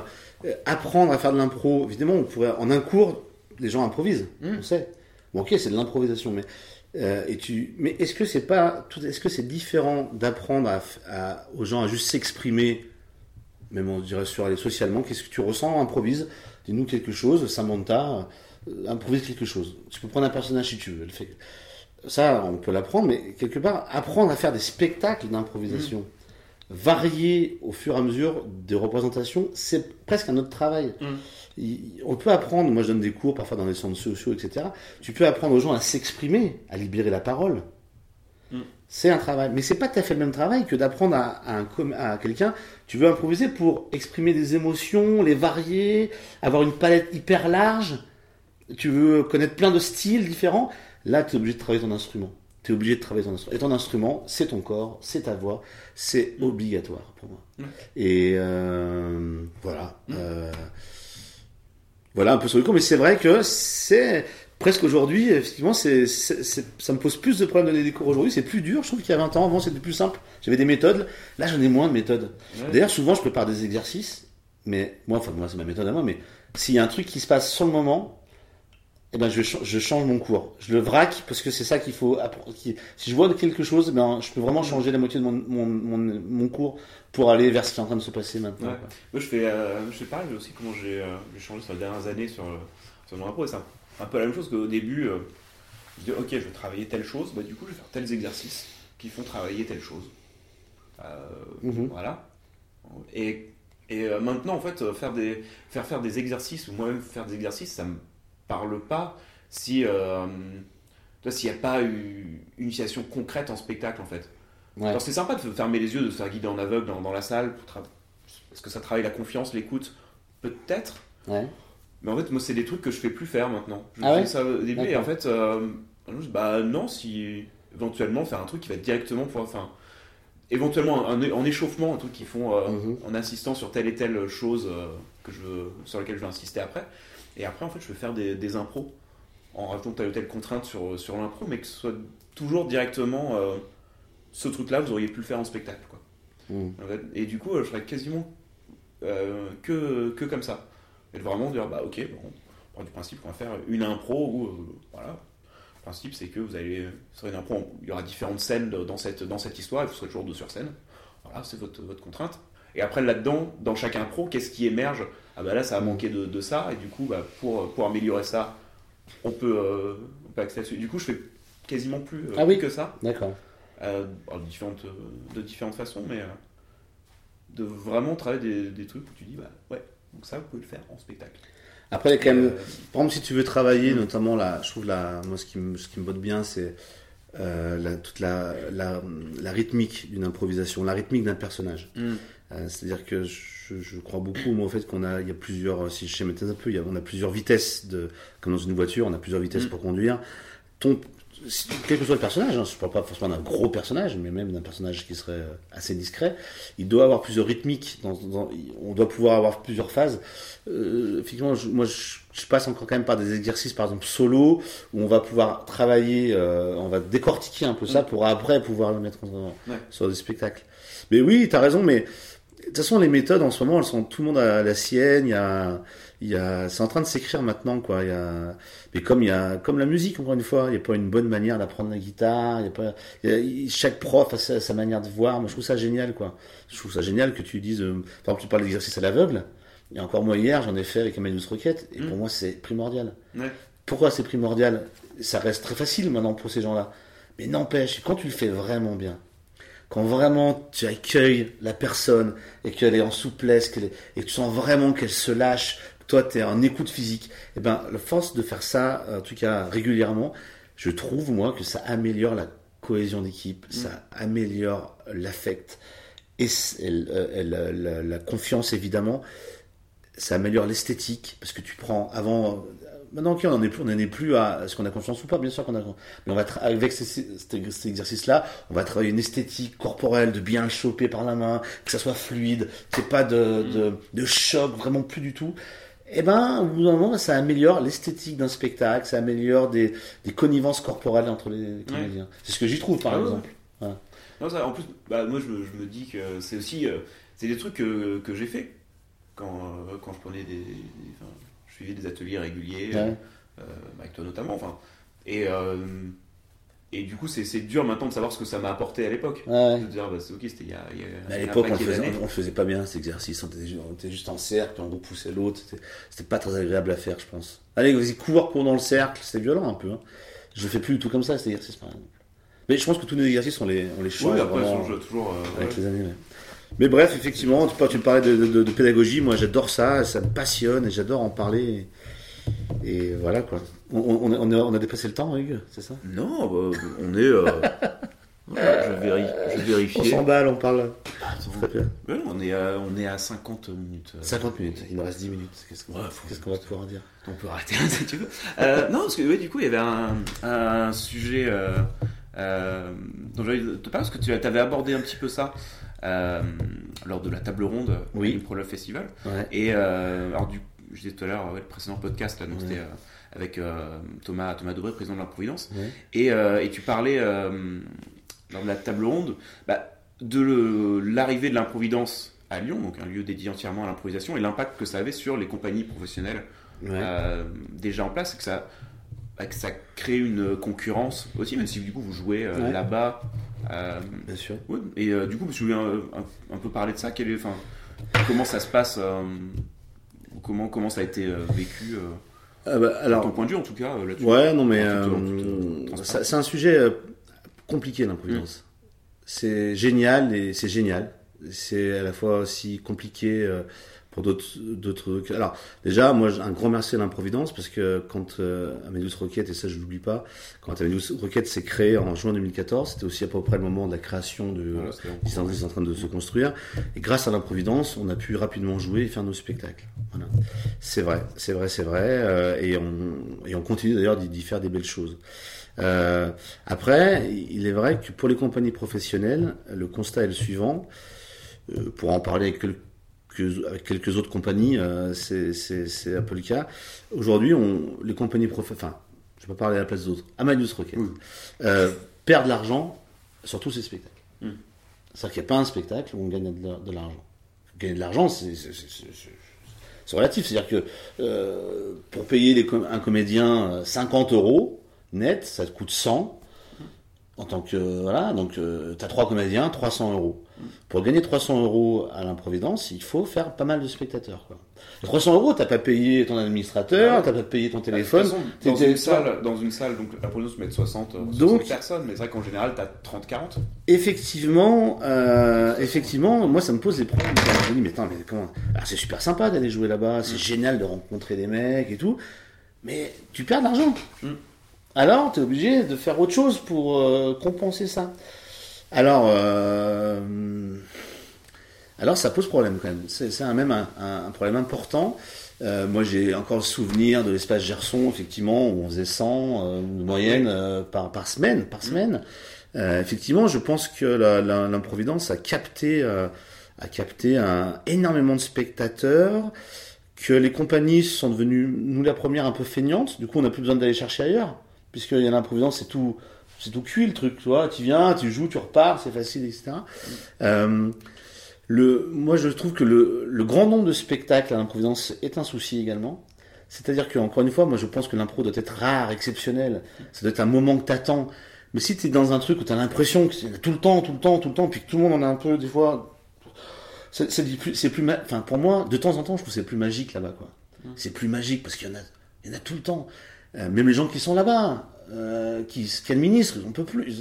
euh, apprendre à faire de l'impro. Évidemment, on pourrait, en un cours, les gens improvisent, Mm. on sait. Bon, ok, c'est de l'improvisation, mais, euh, et tu, mais est-ce que c'est pas, est-ce que c'est différent d'apprendre à, f- à- aux gens à juste s'exprimer, même on dirait sur aller socialement, qu'est-ce que tu ressens, improvise, dis-nous quelque chose, Samantha, euh, improvise quelque chose. Tu peux prendre un personnage si tu veux, elle fait. Ça, on peut l'apprendre, mais quelque part, apprendre à faire des spectacles d'improvisation, varier au fur et à mesure des représentations, c'est presque un autre travail. Mm. Il- On peut apprendre, moi je donne des cours parfois dans les centres sociaux, etc. Tu peux apprendre aux gens à s'exprimer, à libérer la parole. Mm. C'est un travail, mais c'est pas tout à fait le même travail que d'apprendre à, quelqu'un. Tu veux improviser pour exprimer des émotions, les varier, avoir une palette hyper large. Tu veux connaître plein de styles différents. Là, tu es obligé de travailler ton instrument. Tu es obligé de travailler ton instrument. Et ton instrument, c'est ton corps, c'est ta voix, c'est obligatoire pour moi. Mm. Et euh, voilà. Euh, voilà un peu sur le coup, mais c'est vrai que c'est presque aujourd'hui, effectivement, c'est, c'est- c'est- ça me pose plus de problèmes de donner des cours aujourd'hui. C'est plus dur. Je trouve qu'il y a 20 ans, avant, c'était plus simple. J'avais des méthodes. Là, j'en ai moins de méthodes. Ouais. D'ailleurs, souvent, je prépare des exercices, mais moi, enfin, moi, c'est ma méthode à moi, mais s'il y a un truc qui se passe sur le moment, eh ben, je, ch- je change mon cours. Je le vraque parce que c'est ça qu'il faut. Qui- Si je vois quelque chose, ben, je peux vraiment changer la moitié de mon, mon, mon, mon cours pour aller vers ce qui est en train de se passer maintenant. Ouais. Moi, je fais, euh, je fais pareil aussi comment j'ai euh, j'ai changé sur les dernières années sur, euh, sur mon impro. et C'est un, un peu la même chose qu'au début. euh, je dis, ok, je vais travailler telle chose, bah, du coup, je vais faire tels exercices qui font travailler telle chose. Euh, Mhm. Voilà. Et, et euh, maintenant, en fait, faire, des, faire faire des exercices, ou moi-même faire des exercices, ça me parle pas si. euh, s'il n'y a pas eu une initiation concrète en spectacle, en fait. Ouais. Alors c'est sympa de fermer les yeux, de se faire guider en aveugle dans, dans la salle. pour tra- Est-ce que ça travaille la confiance, l'écoute Peut-être. Ouais. Mais en fait, moi, c'est des trucs que je fais plus faire maintenant. Je Ah ouais ça au début et en fait, euh, bah non, si éventuellement faire un truc qui va directement pour. Enfin, éventuellement un, en échauffement, un truc qu'ils font euh, Mhm. en insistant sur telle et telle chose euh, que je veux, sur laquelle je vais insister après. Et après, en fait, je vais faire des, des impros en rajoutant telle ou telle contrainte sur, sur l'impro, mais que ce soit toujours directement ce truc-là, vous auriez pu le faire en spectacle. Quoi. Mhm. Et du coup, je serais quasiment que, que comme ça. Et de vraiment dire, bah ok, bon, on part du principe qu'on va faire une impro où, euh, voilà. Le principe, c'est que vous allez, sera une impro, il y aura différentes scènes dans cette, dans cette histoire, et vous serez toujours deux sur scène. voilà, c'est votre, votre contrainte. Et après, là-dedans, dans chaque impro, qu'est-ce qui émerge? Ah bah là, ça a manqué de, de ça, et du coup, bah, pour, pour améliorer ça, on peut, euh, on peut accéder. Du coup, je fais quasiment plus, euh, Ah oui. que ça, D'accord. euh, différentes, de différentes façons, mais de vraiment travailler des, des trucs où tu dis, bah ouais, donc ça, vous pouvez le faire en spectacle. Après, il y a quand même. Euh, Par exemple, si tu veux travailler, notamment là, je trouve la, moi, ce qui me, ce qui me botte bien, c'est euh, la, toute la, la, la rythmique d'une improvisation, la rythmique d'un personnage. hmm. Euh, C'est-à-dire que je, je crois beaucoup moi, au fait qu'on a, il y a plusieurs, si je schématise un peu, il y a, on a plusieurs vitesses, de, comme dans une voiture, on a plusieurs vitesses Mm. pour conduire. Ton, quel que soit le personnage, hein, je ne parle pas forcément d'un gros personnage, mais même d'un personnage qui serait euh, assez discret, il doit avoir plusieurs rythmiques, dans, dans- on doit pouvoir avoir plusieurs phases. Euh, effectivement, je- moi je, je passe encore quand même par des exercices, par exemple solo, où on va pouvoir travailler, euh, on va décortiquer un peu ça pour après pouvoir le mettre en, Ouais. sur des spectacles. Mais oui, tu as raison, mais de toute façon, les méthodes en ce moment, elles sont tout le monde a la sienne. Il y a, il y a, c'est en train de s'écrire maintenant, quoi. Il y a, mais comme il y a, comme la musique, encore une fois, il n'y a pas une bonne manière d'apprendre la guitare. Il y a pas, il y a- il- chaque prof a sa, sa manière de voir. Moi, je trouve ça génial, quoi. Je trouve ça génial que tu dises, euh, par exemple, tu parles d'exercice à l'aveugle. Et encore moi hier, j'en ai fait avec Emmanuel Roquette, et Mm. pour moi, c'est primordial. Ouais. Pourquoi c'est primordial? Ça reste très facile maintenant pour ces gens-là. Mais n'empêche, quand tu le fais vraiment bien, quand vraiment tu accueilles la personne et qu'elle est en souplesse, qu'elle est- et que tu sens vraiment qu'elle se lâche, toi tu es en écoute physique, et ben la force de faire ça, en tout cas régulièrement, je trouve moi que ça améliore la cohésion d'équipe, ça améliore l'affect et, euh, la, confiance évidemment, ça améliore l'esthétique parce que tu prends avant maintenant ok, on n'en est plus on n'en est plus à est-ce qu'on a confiance ou pas bien sûr qu'on a mais on va avec ces- ces- cet, cet exercice là on va travailler une esthétique corporelle de bien le choper par la main que ça soit fluide qu'il n'y ait pas de, de, de choc vraiment plus du tout et ben au bout d'un moment ça améliore l'esthétique d'un spectacle ça améliore des, des connivences corporelles entre les comédiens. C'est ce que j'y trouve par Ah ouais, exemple. Non, ça, en plus, bah, moi je me, je me dis que c'est aussi euh, c'est des trucs que, que j'ai fait quand, euh, quand je prenais des, des- enfin, je suivais des ateliers réguliers Ouais. euh, avec toi notamment enfin. Et et du coup c'est dur maintenant de savoir ce que ça m'a apporté à l'époque Ouais. de dire bah, c'est ok c'était il y a, il y a- Mais à l'époque, on, paquet faisait- pas bien cet exercice. On était, on était juste en cercle, on repoussait l'autre. C'était- pas très agréable à faire, je pense. Allez, vas-y, cours, cours dans le cercle. C'était violent un peu. Hein. Je le fais plus du tout comme ça, cet exercice. par exemple. Mais je pense que tous nos exercices, on les, on les change après vraiment toujours euh, avec ouais. les années. ouais. Mais bref, effectivement, tu, me parlais de, de- de pédagogie. Moi, j'adore ça. Ça me passionne et j'adore en parler. Et, voilà, quoi. On, on, on a, on a dépassé le temps, Hugues, c'est ça? Non, bah, on est. euh, voilà, je, véri- je On s'emballe, on parle. Ouais, on est à, on est à 50 minutes euh. 50 minutes. Il nous reste 10 minutes. Qu'est-ce qu'on Ouais, va pouvoir dire? On peut arrêter si tu veux. Euh, non, parce que ouais, du coup, il y avait un, un sujet euh, euh, dont j'avais te parler, parce que tu avais abordé un petit peu ça euh, lors de la table ronde Oui. du ProLove Festival. Et euh, alors, du, je disais tout à l'heure, ouais, le précédent podcast, là, donc Ouais. c'était euh, avec euh, Thomas, Thomas Dobré, président de la Providence. Ouais. Et, euh, et tu parlais, lors de la table ronde, bah, de l'arrivée de l'improvidence à Lyon, donc un lieu dédié entièrement à l'improvisation, et l'impact que ça avait sur les compagnies professionnelles déjà en place, et que ça, bah, que ça crée une concurrence aussi, même si du coup vous jouez euh, Ouais. là-bas. euh, Bien sûr. ouais. Et euh, du coup, je voulais un, un- un peu parler de ça. Quel est, enfin, comment ça se passe comment, comment ça a été euh, vécu euh, Ah bah, alors, ton point de vue en tout cas euh, là-dessus Ouais, non, mais euh, c'est un sujet compliqué, l'improvidence. C'est génial et c'est génial. C'est à la fois aussi compliqué pour d'autres. Alors, déjà, moi, un grand merci à l'improvidence parce que quand euh, Amadeus Rocket, et ça je l'oublie pas, quand Amadeus Rocket s'est créé en juin 2014, c'était aussi à peu près le moment de la création de Voilà, Disneyland est en train de se construire. Et grâce à l'improvidence, on a pu rapidement jouer et faire nos spectacles. Voilà. C'est vrai, c'est vrai, c'est vrai. euh, et, on, et on continue d'ailleurs d'y d'y faire des belles choses. Euh, après, il est vrai que pour les compagnies professionnelles, le constat est le suivant. Euh, pour en parler avec quelques, avec quelques autres compagnies, euh, c'est- un peu le cas. Aujourd'hui, les compagnies professionnelles, enfin, je vais pas parler à la place d'autres, Amadeus Rocket, Oui. euh, perdent de l'argent sur tous ces spectacles. Mm. C'est-à-dire qu'il n'y a pas un spectacle où on gagne de la- de l'argent. Gagner de l'argent, c'est relatif. C'est-à-dire que euh, pour payer les com- un comédien euh, 50 euros net, ça te coûte 100. En tant que voilà, donc tu as trois comédiens, 300 euros. Pour gagner 300 euros à l'improvidence, il faut faire pas mal de spectateurs. Quoi. 300 euros, t'as pas payé ton administrateur, t'as pas payé ton téléphone. Toute façon, dans, une salle, dans une salle, donc la province met 60, euh, 60 Donc- personnes, mais c'est vrai qu'en général, t'as 30-40. Effectivement, euh, effectivement, moi ça me pose des problèmes. Je me dis mais attends, mais comment Alors c'est super sympa d'aller jouer là-bas, c'est génial de rencontrer des mecs et tout, mais tu perds de l'argent. Mm. Alors tu es obligé de faire autre chose pour euh, compenser ça. Alors, euh, alors ça pose problème quand même. C'est un- même un, problème important. Euh, moi j'ai encore le souvenir de l'espace Gerson, effectivement, où on faisait 100 euh, de moyenne par, par semaine, par semaine. Euh, effectivement, je pense que l'improvidence a capté, a capté un, énormément de spectateurs, que les compagnies sont devenues, nous la première, un peu feignantes. Du coup, on n'a plus besoin d'aller chercher ailleurs, puisqu'il y a l'improvidence, c'est tout, c'est tout cuit le truc, tu vois. Tu viens, tu joues, tu repars, c'est facile, etc. Euh, le, moi, je trouve que le, le grand nombre de spectacles à l'improvidence est un souci également. C'est-à-dire que, encore une fois, moi, je pense que l'impro doit être rare, exceptionnel. Ça doit être un moment que t'attends. Mais si t'es dans un truc où t'as l'impression que c'est tout le temps, tout le temps, tout le temps, puis que tout le monde en a un peu, des fois, c'est c'est plus, c'est plus, ma- enfin, pour moi, de temps en temps, je trouve que c'est plus magique là-bas, quoi. C'est plus magique parce qu'il y en a, il y en a tout le temps. Euh, même les gens qui sont là-bas, euh, qui, qui administrent, on peut plus,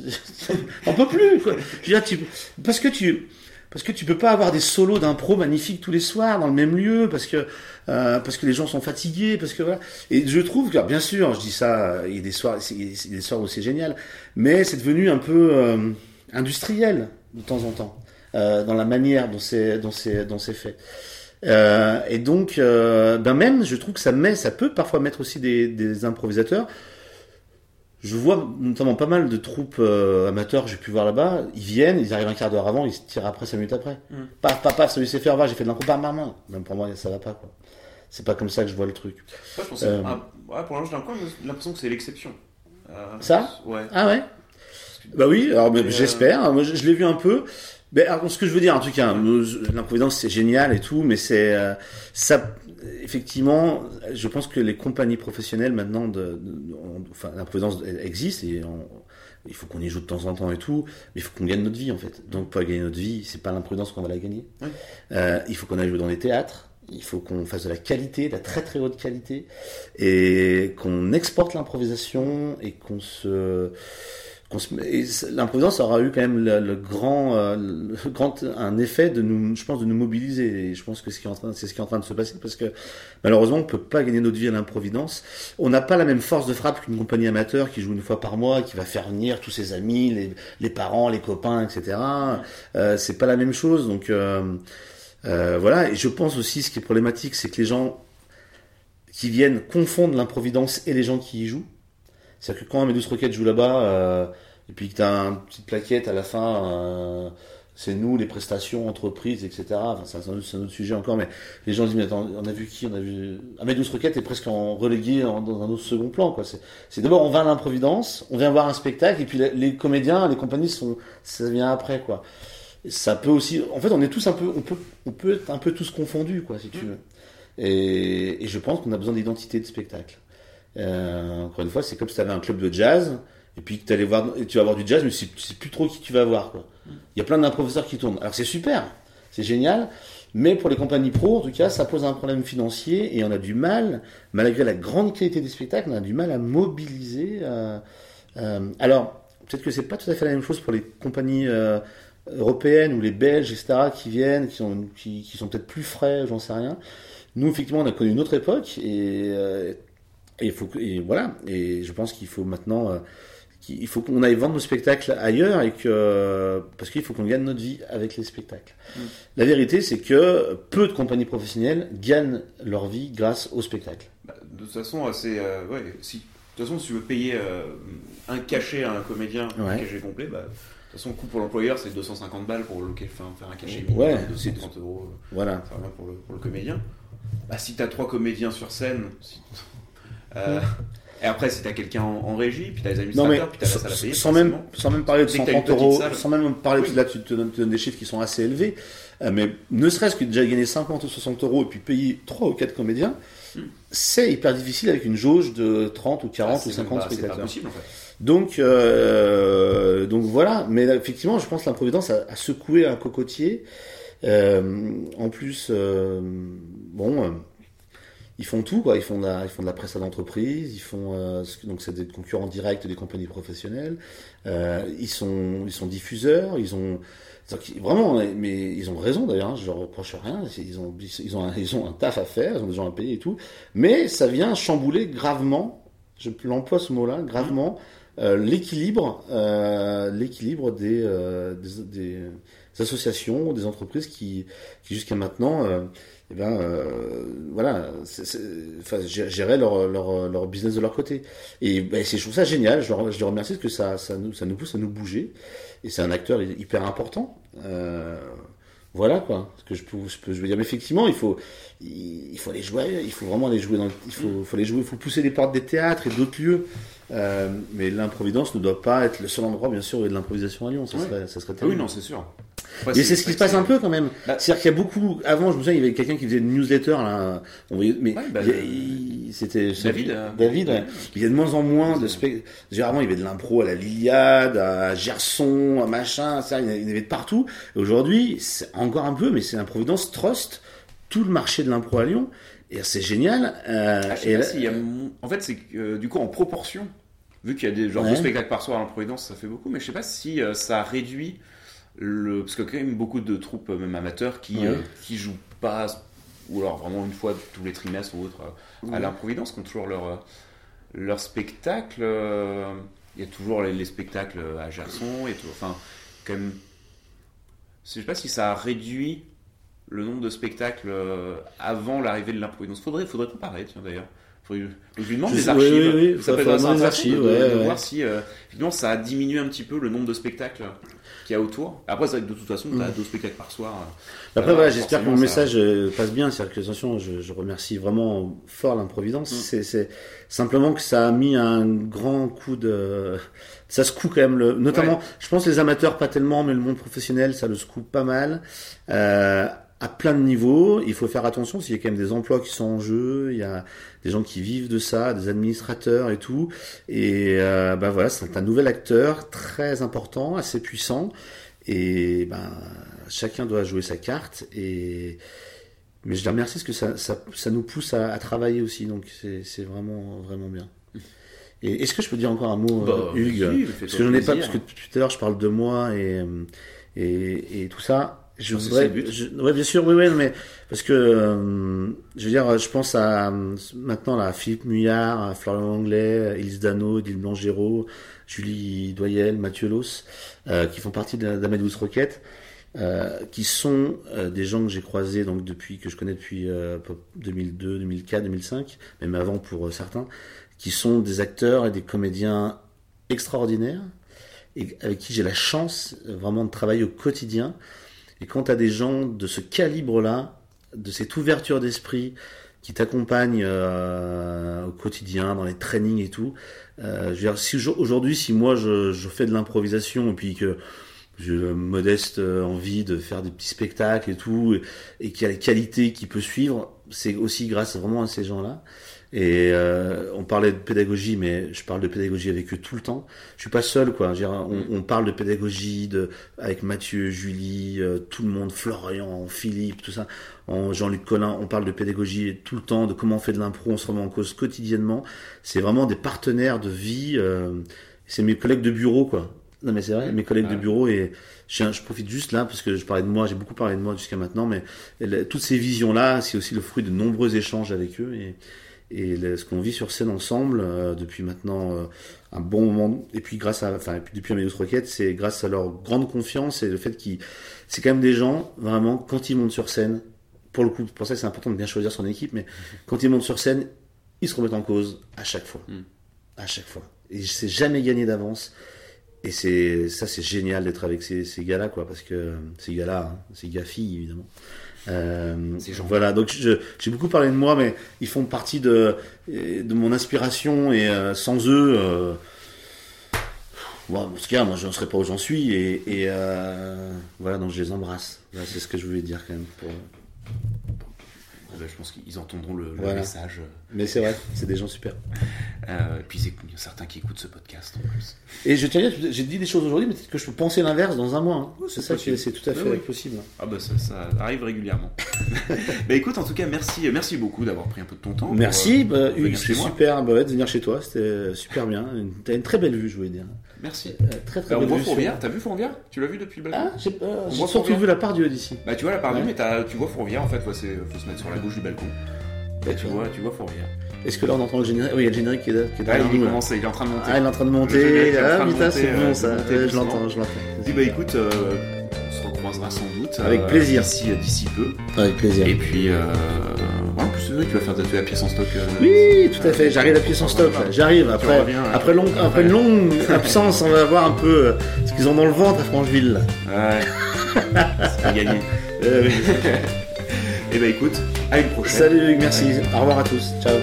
on peut plus, quoi. Je veux dire, tu- parce que tu, parce que tu peux pas avoir des solos d'impro magnifiques tous les soirs dans le même lieu, parce que euh, parce que les gens sont fatigués, parce que voilà. Et je trouve que, bien sûr, je dis ça, il y a des soirs, il y a des soirs où c'est génial, mais c'est devenu un peu euh, industriel de temps en temps euh, dans la manière dont c'est dont c'est dont c'est fait. Euh, et donc, euh, ben même, je trouve que ça met, ça peut parfois mettre aussi des, des improvisateurs. Je vois notamment pas mal de troupes euh, amateurs que j'ai pu voir là-bas. Ils viennent, ils arrivent un quart d'heure avant, ils se tirent après 5 minutes après. Mm. Paf, paf, paf, celui sait faire, va, j'ai fait de l'impro, bam, bam. Même pour moi, ça va pas, quoi. C'est pas comme ça que je vois le truc. Je pensais, Euh. ah, ouais, pour l'instant, j'ai l'impression que c'est l'exception. Ça? Ouais. Ah ouais? Bah oui, alors j'espère. Moi, je, je l'ai vu un peu. Mais alors, ce que je veux dire, en tout cas, nous, l'improvidence c'est génial et tout, mais c'est euh, ça. Effectivement, je pense que les compagnies professionnelles maintenant, de, de- on- enfin, l'improvidence existe et on- il faut qu'on y joue de temps en temps et tout, mais il faut qu'on gagne notre vie en fait. Donc pour gagner notre vie, c'est pas l'imprudence qu'on va la gagner. Ouais. Euh, il faut qu'on aille jouer dans les théâtres. Il faut qu'on fasse de la qualité, de la très très haute qualité, et qu'on exporte l'improvisation et qu'on se l'improvidence aura eu quand même le, grand, euh, le grand un effet de nous, je pense, de nous mobiliser. Et je pense que ce qui est en train, c'est ce qui est en train de se passer parce que malheureusement, on peut pas gagner notre vie à l'improvidence. On n'a pas la même force de frappe qu'une compagnie amateur qui joue une fois par mois, qui va faire venir tous ses amis, les, les parents, les copains, etc. Euh, c'est pas la même chose. Donc euh, euh, voilà. Et je pense aussi, ce qui est problématique, c'est que les gens qui viennent confondent l'improvidence et les gens qui y jouent. C'est-à-dire que quand un Medus Rocket joue là-bas, euh, et puis que tu as une petite plaquette à la fin, euh, c'est nous, les prestations, entreprises, etc. Enfin, c'est un, autre- c'est un autre sujet encore, mais les gens disent, mais attends, on a vu qui On a vu. Est presque en relégué en- dans un autre second plan, quoi. C'est, d'abord, on va à l'improvidence, on vient voir un spectacle, et puis les, les comédiens, les compagnies sont, ça vient après, quoi. Ça peut aussi, en fait, on est tous un peu, on peut, on peut être un peu tous confondus, quoi, si tu veux. Et, et je pense qu'on a besoin d'identité de spectacle. Euh, encore une fois, c'est comme si tu avais un club de jazz, et puis que allais voir, et tu vas voir du jazz, mais tu sais- plus trop qui tu vas voir. quoi. Il y a plein d'improvisateurs qui tournent. Alors c'est super, c'est génial, mais pour les compagnies pro, en tout cas, ça pose un problème financier, et on a du mal, malgré la grande qualité des spectacles, on a du mal à mobiliser. euh, euh, alors, peut-être que c'est pas tout à fait la même chose pour les compagnies européennes ou les Belges, etc., qui viennent, qui sont, qui sont peut-être plus frais, j'en sais rien. Nous, effectivement, on a connu une autre époque, et, euh, et, faut et voilà. Et je pense qu'il faut maintenant, euh, qu'il faut qu'on aille vendre nos spectacles ailleurs et que parce qu'il faut qu'on gagne notre vie avec les spectacles. Mm. La vérité, c'est que peu de compagnies professionnelles gagnent leur vie grâce au spectacle. Bah, de toute façon, c'est. euh, ouais, si, de toute façon, si tu veux payer euh, un cachet à un comédien, un Ouais. cachet complet, bah, de toute façon, le coût pour l'employeur, c'est 250 balles pour le, enfin, faire un cachet Ouais, minimum, c'est- 230 euros. Voilà. Ça va pour le, pour le comédien. Bah, si t'as trois comédiens sur scène, si- euh, Et après, si t'as quelqu'un en, en régie, puis t'as les administrateurs, puis t'as la salle à payer. sans même, sans même parler de Dès que t'as une 130 petite euros, sans même parler Oui. de là, tu te donnes, tu donnes des chiffres qui sont assez élevés, euh, mais ne serait-ce que déjà gagner 50 ou 60 euros et puis payer 3 ou 4 comédiens, Hmm. c'est hyper difficile avec une jauge de 30 ou 40 Ah, ou 50 pas- C'est pas spectateurs. possible en fait. Donc, euh, donc voilà. Mais là, effectivement, je pense que l'improvidence a, a secoué un cocotier. Euh, en plus, euh, bon, euh, ils font tout, quoi. Ils font de la, ils font de la presse à l'entreprise. Ils font euh, donc c'est des concurrents directs des compagnies professionnelles. Euh, ils sont, ils sont diffuseurs. Ils ont vraiment, mais ils ont raison d'ailleurs. hein, je leur reproche rien. Ils ont, ils ont, un, ils ont un taf à faire. Ils ont des gens à payer et tout. Mais ça vient chambouler gravement. Je l'emploie ce mot-là, gravement euh, l'équilibre, euh, l'équilibre des, euh, des, des associations, des entreprises qui, qui jusqu'à maintenant, euh, eh ben, euh, voilà, enfin, gé- géraient leur, leur, leur business de leur côté. Et ben, c'est, je trouve ça génial. Je leur, je les remercie parce que ça, ça, nous, ça nous pousse à nous bouger. Et c'est un acteur hyper important. Euh, voilà quoi, ce que je peux, je peux, je veux dire. Mais effectivement, il faut, il, il faut aller jouer. Il faut vraiment aller jouer dans. Il faut, faut aller jouer. Il faut pousser les portes des théâtres et d'autres lieux. Euh, mais l'improvidence ne doit pas être le seul endroit, bien sûr, où il y a de l'improvisation à Lyon. Ça serait, ça serait Ah oui, terrible. non, c'est sûr. Et c'est ce qui se passe un peu quand même. Bah- C'est-à-dire qu'il y a beaucoup. Avant, je me souviens, il y avait quelqu'un qui faisait une newsletter là. On voyait, mais Ouais, bah, il- c'était David, euh, David. ouais. Il y a de moins en moins de spectacles. Généralement, il y avait de l'impro à la Liliade, à Gerson, à machin. Ça, il y en avait- de partout. Aujourd'hui, c'est encore un peu, mais c'est l'improvidence trust tout le marché de l'impro à Lyon. Et c'est génial. Euh, Ah, et là- y a En fait, c'est euh, du coup, en proportion, vu qu'il y a des genre Ouais. deux spectacles par soir à l'improvidence, ça fait beaucoup, mais je sais pas si euh, ça réduit le. Parce qu'il y a quand même beaucoup de troupes, euh, même amateurs, qui, Ouais. euh, qui jouent pas, ou alors vraiment une fois tous les trimestres ou autre, euh, à l'improvidence, qui ont toujours leur, euh, leur spectacle. Il y a toujours les, les spectacles à Gerson et tout. Enfin, quand même. Je sais pas si ça a réduit le nombre de spectacles avant l'arrivée de l'improvidence. Faudrait, faudrait comparer, tiens d'ailleurs. Donc, je lui demande des archives. oui, oui, oui, ça peut être des archives, de, ouais, de ouais. voir si euh, effectivement ça a diminué un petit peu le nombre de spectacles qu'il y a autour. Après, c'est vrai que de toute façon, tu as Mm. deux spectacles par soir. euh, Après, ça voilà, va, j'espère que mon ça- message euh, passe bien. C'est-à-dire que, attention, je, je remercie vraiment fort l'improvidence. Mm. C'est, c'est simplement que ça a mis un grand coup de. Ça secoue quand même, le... notamment, je pense les amateurs pas tellement, mais le monde professionnel, ça le secoue pas mal. Euh, à plein de niveaux, il faut faire attention, s'il y a quand même des emplois qui sont en jeu, il y a des gens qui vivent de ça, des administrateurs et tout. Et euh, ben voilà, c'est un nouvel acteur très important, assez puissant. Et ben, chacun doit jouer sa carte. Et mais je les remercie parce que ça, ça, ça nous pousse à, à travailler aussi. Donc c'est vraiment vraiment bien. Et est-ce que je peux dire encore un mot, Bah, euh, Hugues? vas-y, fais-toi Parce que j'en ai pas, parce que tout à l'heure je parle de moi et et, et tout ça. Je voudrais, ouais, bien sûr, oui, oui, mais parce que euh, je veux dire, je pense à maintenant là, à Philippe Muyard, à Florian Anglais, Elise Dano, Dylan Blangero, Julie Doyel, Mathieu Los, euh, qui font partie d'Amadeus Rocket, euh, qui sont euh, des gens que j'ai croisés donc depuis que je connais depuis euh, 2002, 2004, 2005, même avant pour euh, certains, qui sont des acteurs et des comédiens extraordinaires et avec qui j'ai la chance euh, vraiment de travailler au quotidien. Et quand tu as des gens de ce calibre-là, de cette ouverture d'esprit qui t'accompagnent euh, au quotidien, dans les trainings et tout, euh, aujourd'hui, si moi je, fais de l'improvisation et puis que j'ai le modeste euh, envie de faire des petits spectacles et tout, et, qu'il y a les qualités qui peut suivre, c'est aussi grâce vraiment à ces gens-là. Et euh, on parlait de pédagogie, mais je parle de pédagogie avec eux tout le temps. Je suis pas seul, quoi. Dire, on, on parle de pédagogie de, avec Mathieu, Julie, euh, tout le monde, Florian, Philippe, tout ça, en Jean-Luc Collin. On parle de pédagogie tout le temps, de comment on fait de l'impro, on se remet en cause quotidiennement. C'est vraiment des partenaires de vie. euh, c'est mes collègues de bureau, quoi. Non, mais c'est vrai, mes collègues de bureau et je, je profite juste là parce que je parlais de moi, j'ai beaucoup parlé de moi jusqu'à maintenant, mais elle- toutes ces visions-là, c'est aussi le fruit de nombreux échanges avec eux et, et ce qu'on vit sur scène ensemble euh, depuis maintenant euh, un bon moment. Et puis grâce à, enfin, depuis Amadeus Rocket, c'est grâce à leur grande confiance et le fait qu'ils, c'est quand même des gens vraiment quand ils montent sur scène. Pour le coup, c'est pour ça c'est important de bien choisir son équipe, mais quand ils montent sur scène, ils se remettent en cause à chaque fois, Mm. à chaque fois. Et c'est jamais gagné d'avance. et c'est ça, c'est génial d'être avec ces, ces gars-là, quoi, parce que ces gars-là, hein, ces gars-filles évidemment. Euh. Voilà, donc j'ai beaucoup parlé de moi, mais ils font partie de, de mon inspiration et euh, sans eux, euh, bon, en tout cas, moi je ne serais pas où j'en suis et, et, voilà, donc je les embrasse. Voilà, c'est ce que je voulais dire quand même. pour- ben, je pense qu'ils entendront le, le Voilà. message. Mais c'est vrai, c'est des gens super. Euh, et puis il y a certains qui écoutent ce podcast en plus. Et je tiens à dire, j'ai dit des choses aujourd'hui, mais peut-être que je peux penser l'inverse dans un mois. hein. C'est ça, tout à fait possible. Ah bah ça, ça arrive régulièrement. bah écoute, en tout cas, merci, merci beaucoup d'avoir pris un peu de ton temps. Merci, euh, bah, Hugues, c'est super bah de venir chez toi, c'était super bien. T'as une très belle vue, je voulais dire. Merci. Euh, très très Bah, on belle voit Fourvière, t'as vu Fourvière Tu l'as vu depuis le balcon Ah, j'ai surtout vu la part Dieu d'ici. Bah tu vois la part Ouais. mais t'as- tu vois Fourvière en fait, faut se mettre sur la gauche du balcon. Et tu vois, tu vois Fourvière. Est-ce que là on entend le générique? Oui, il y a le générique qui est, là- qui est Ah, il nous, commence, il est en train de monter. Ah, il est en train de monter. Ah, putain, c'est bon euh, ça. je l'entends, je l'entends. Dis bah écoute, euh, on se recroisera sans doute. Avec plaisir. D'ici d'ici peu. Avec plaisir. Et puis, euh, tu vas faire tatouer la pièce en stock. euh, Oui, tout à fait. J'arrive à pièce en stock. J'arrive après, après, long- après une longue absence. On va voir un peu euh, ce qu'ils ont dans le ventre à Francheville. Ouais. C'est pas gagné. Euh, oui. Et bah écoute, à une prochaine. Salut merci. Au revoir à tous. Ciao.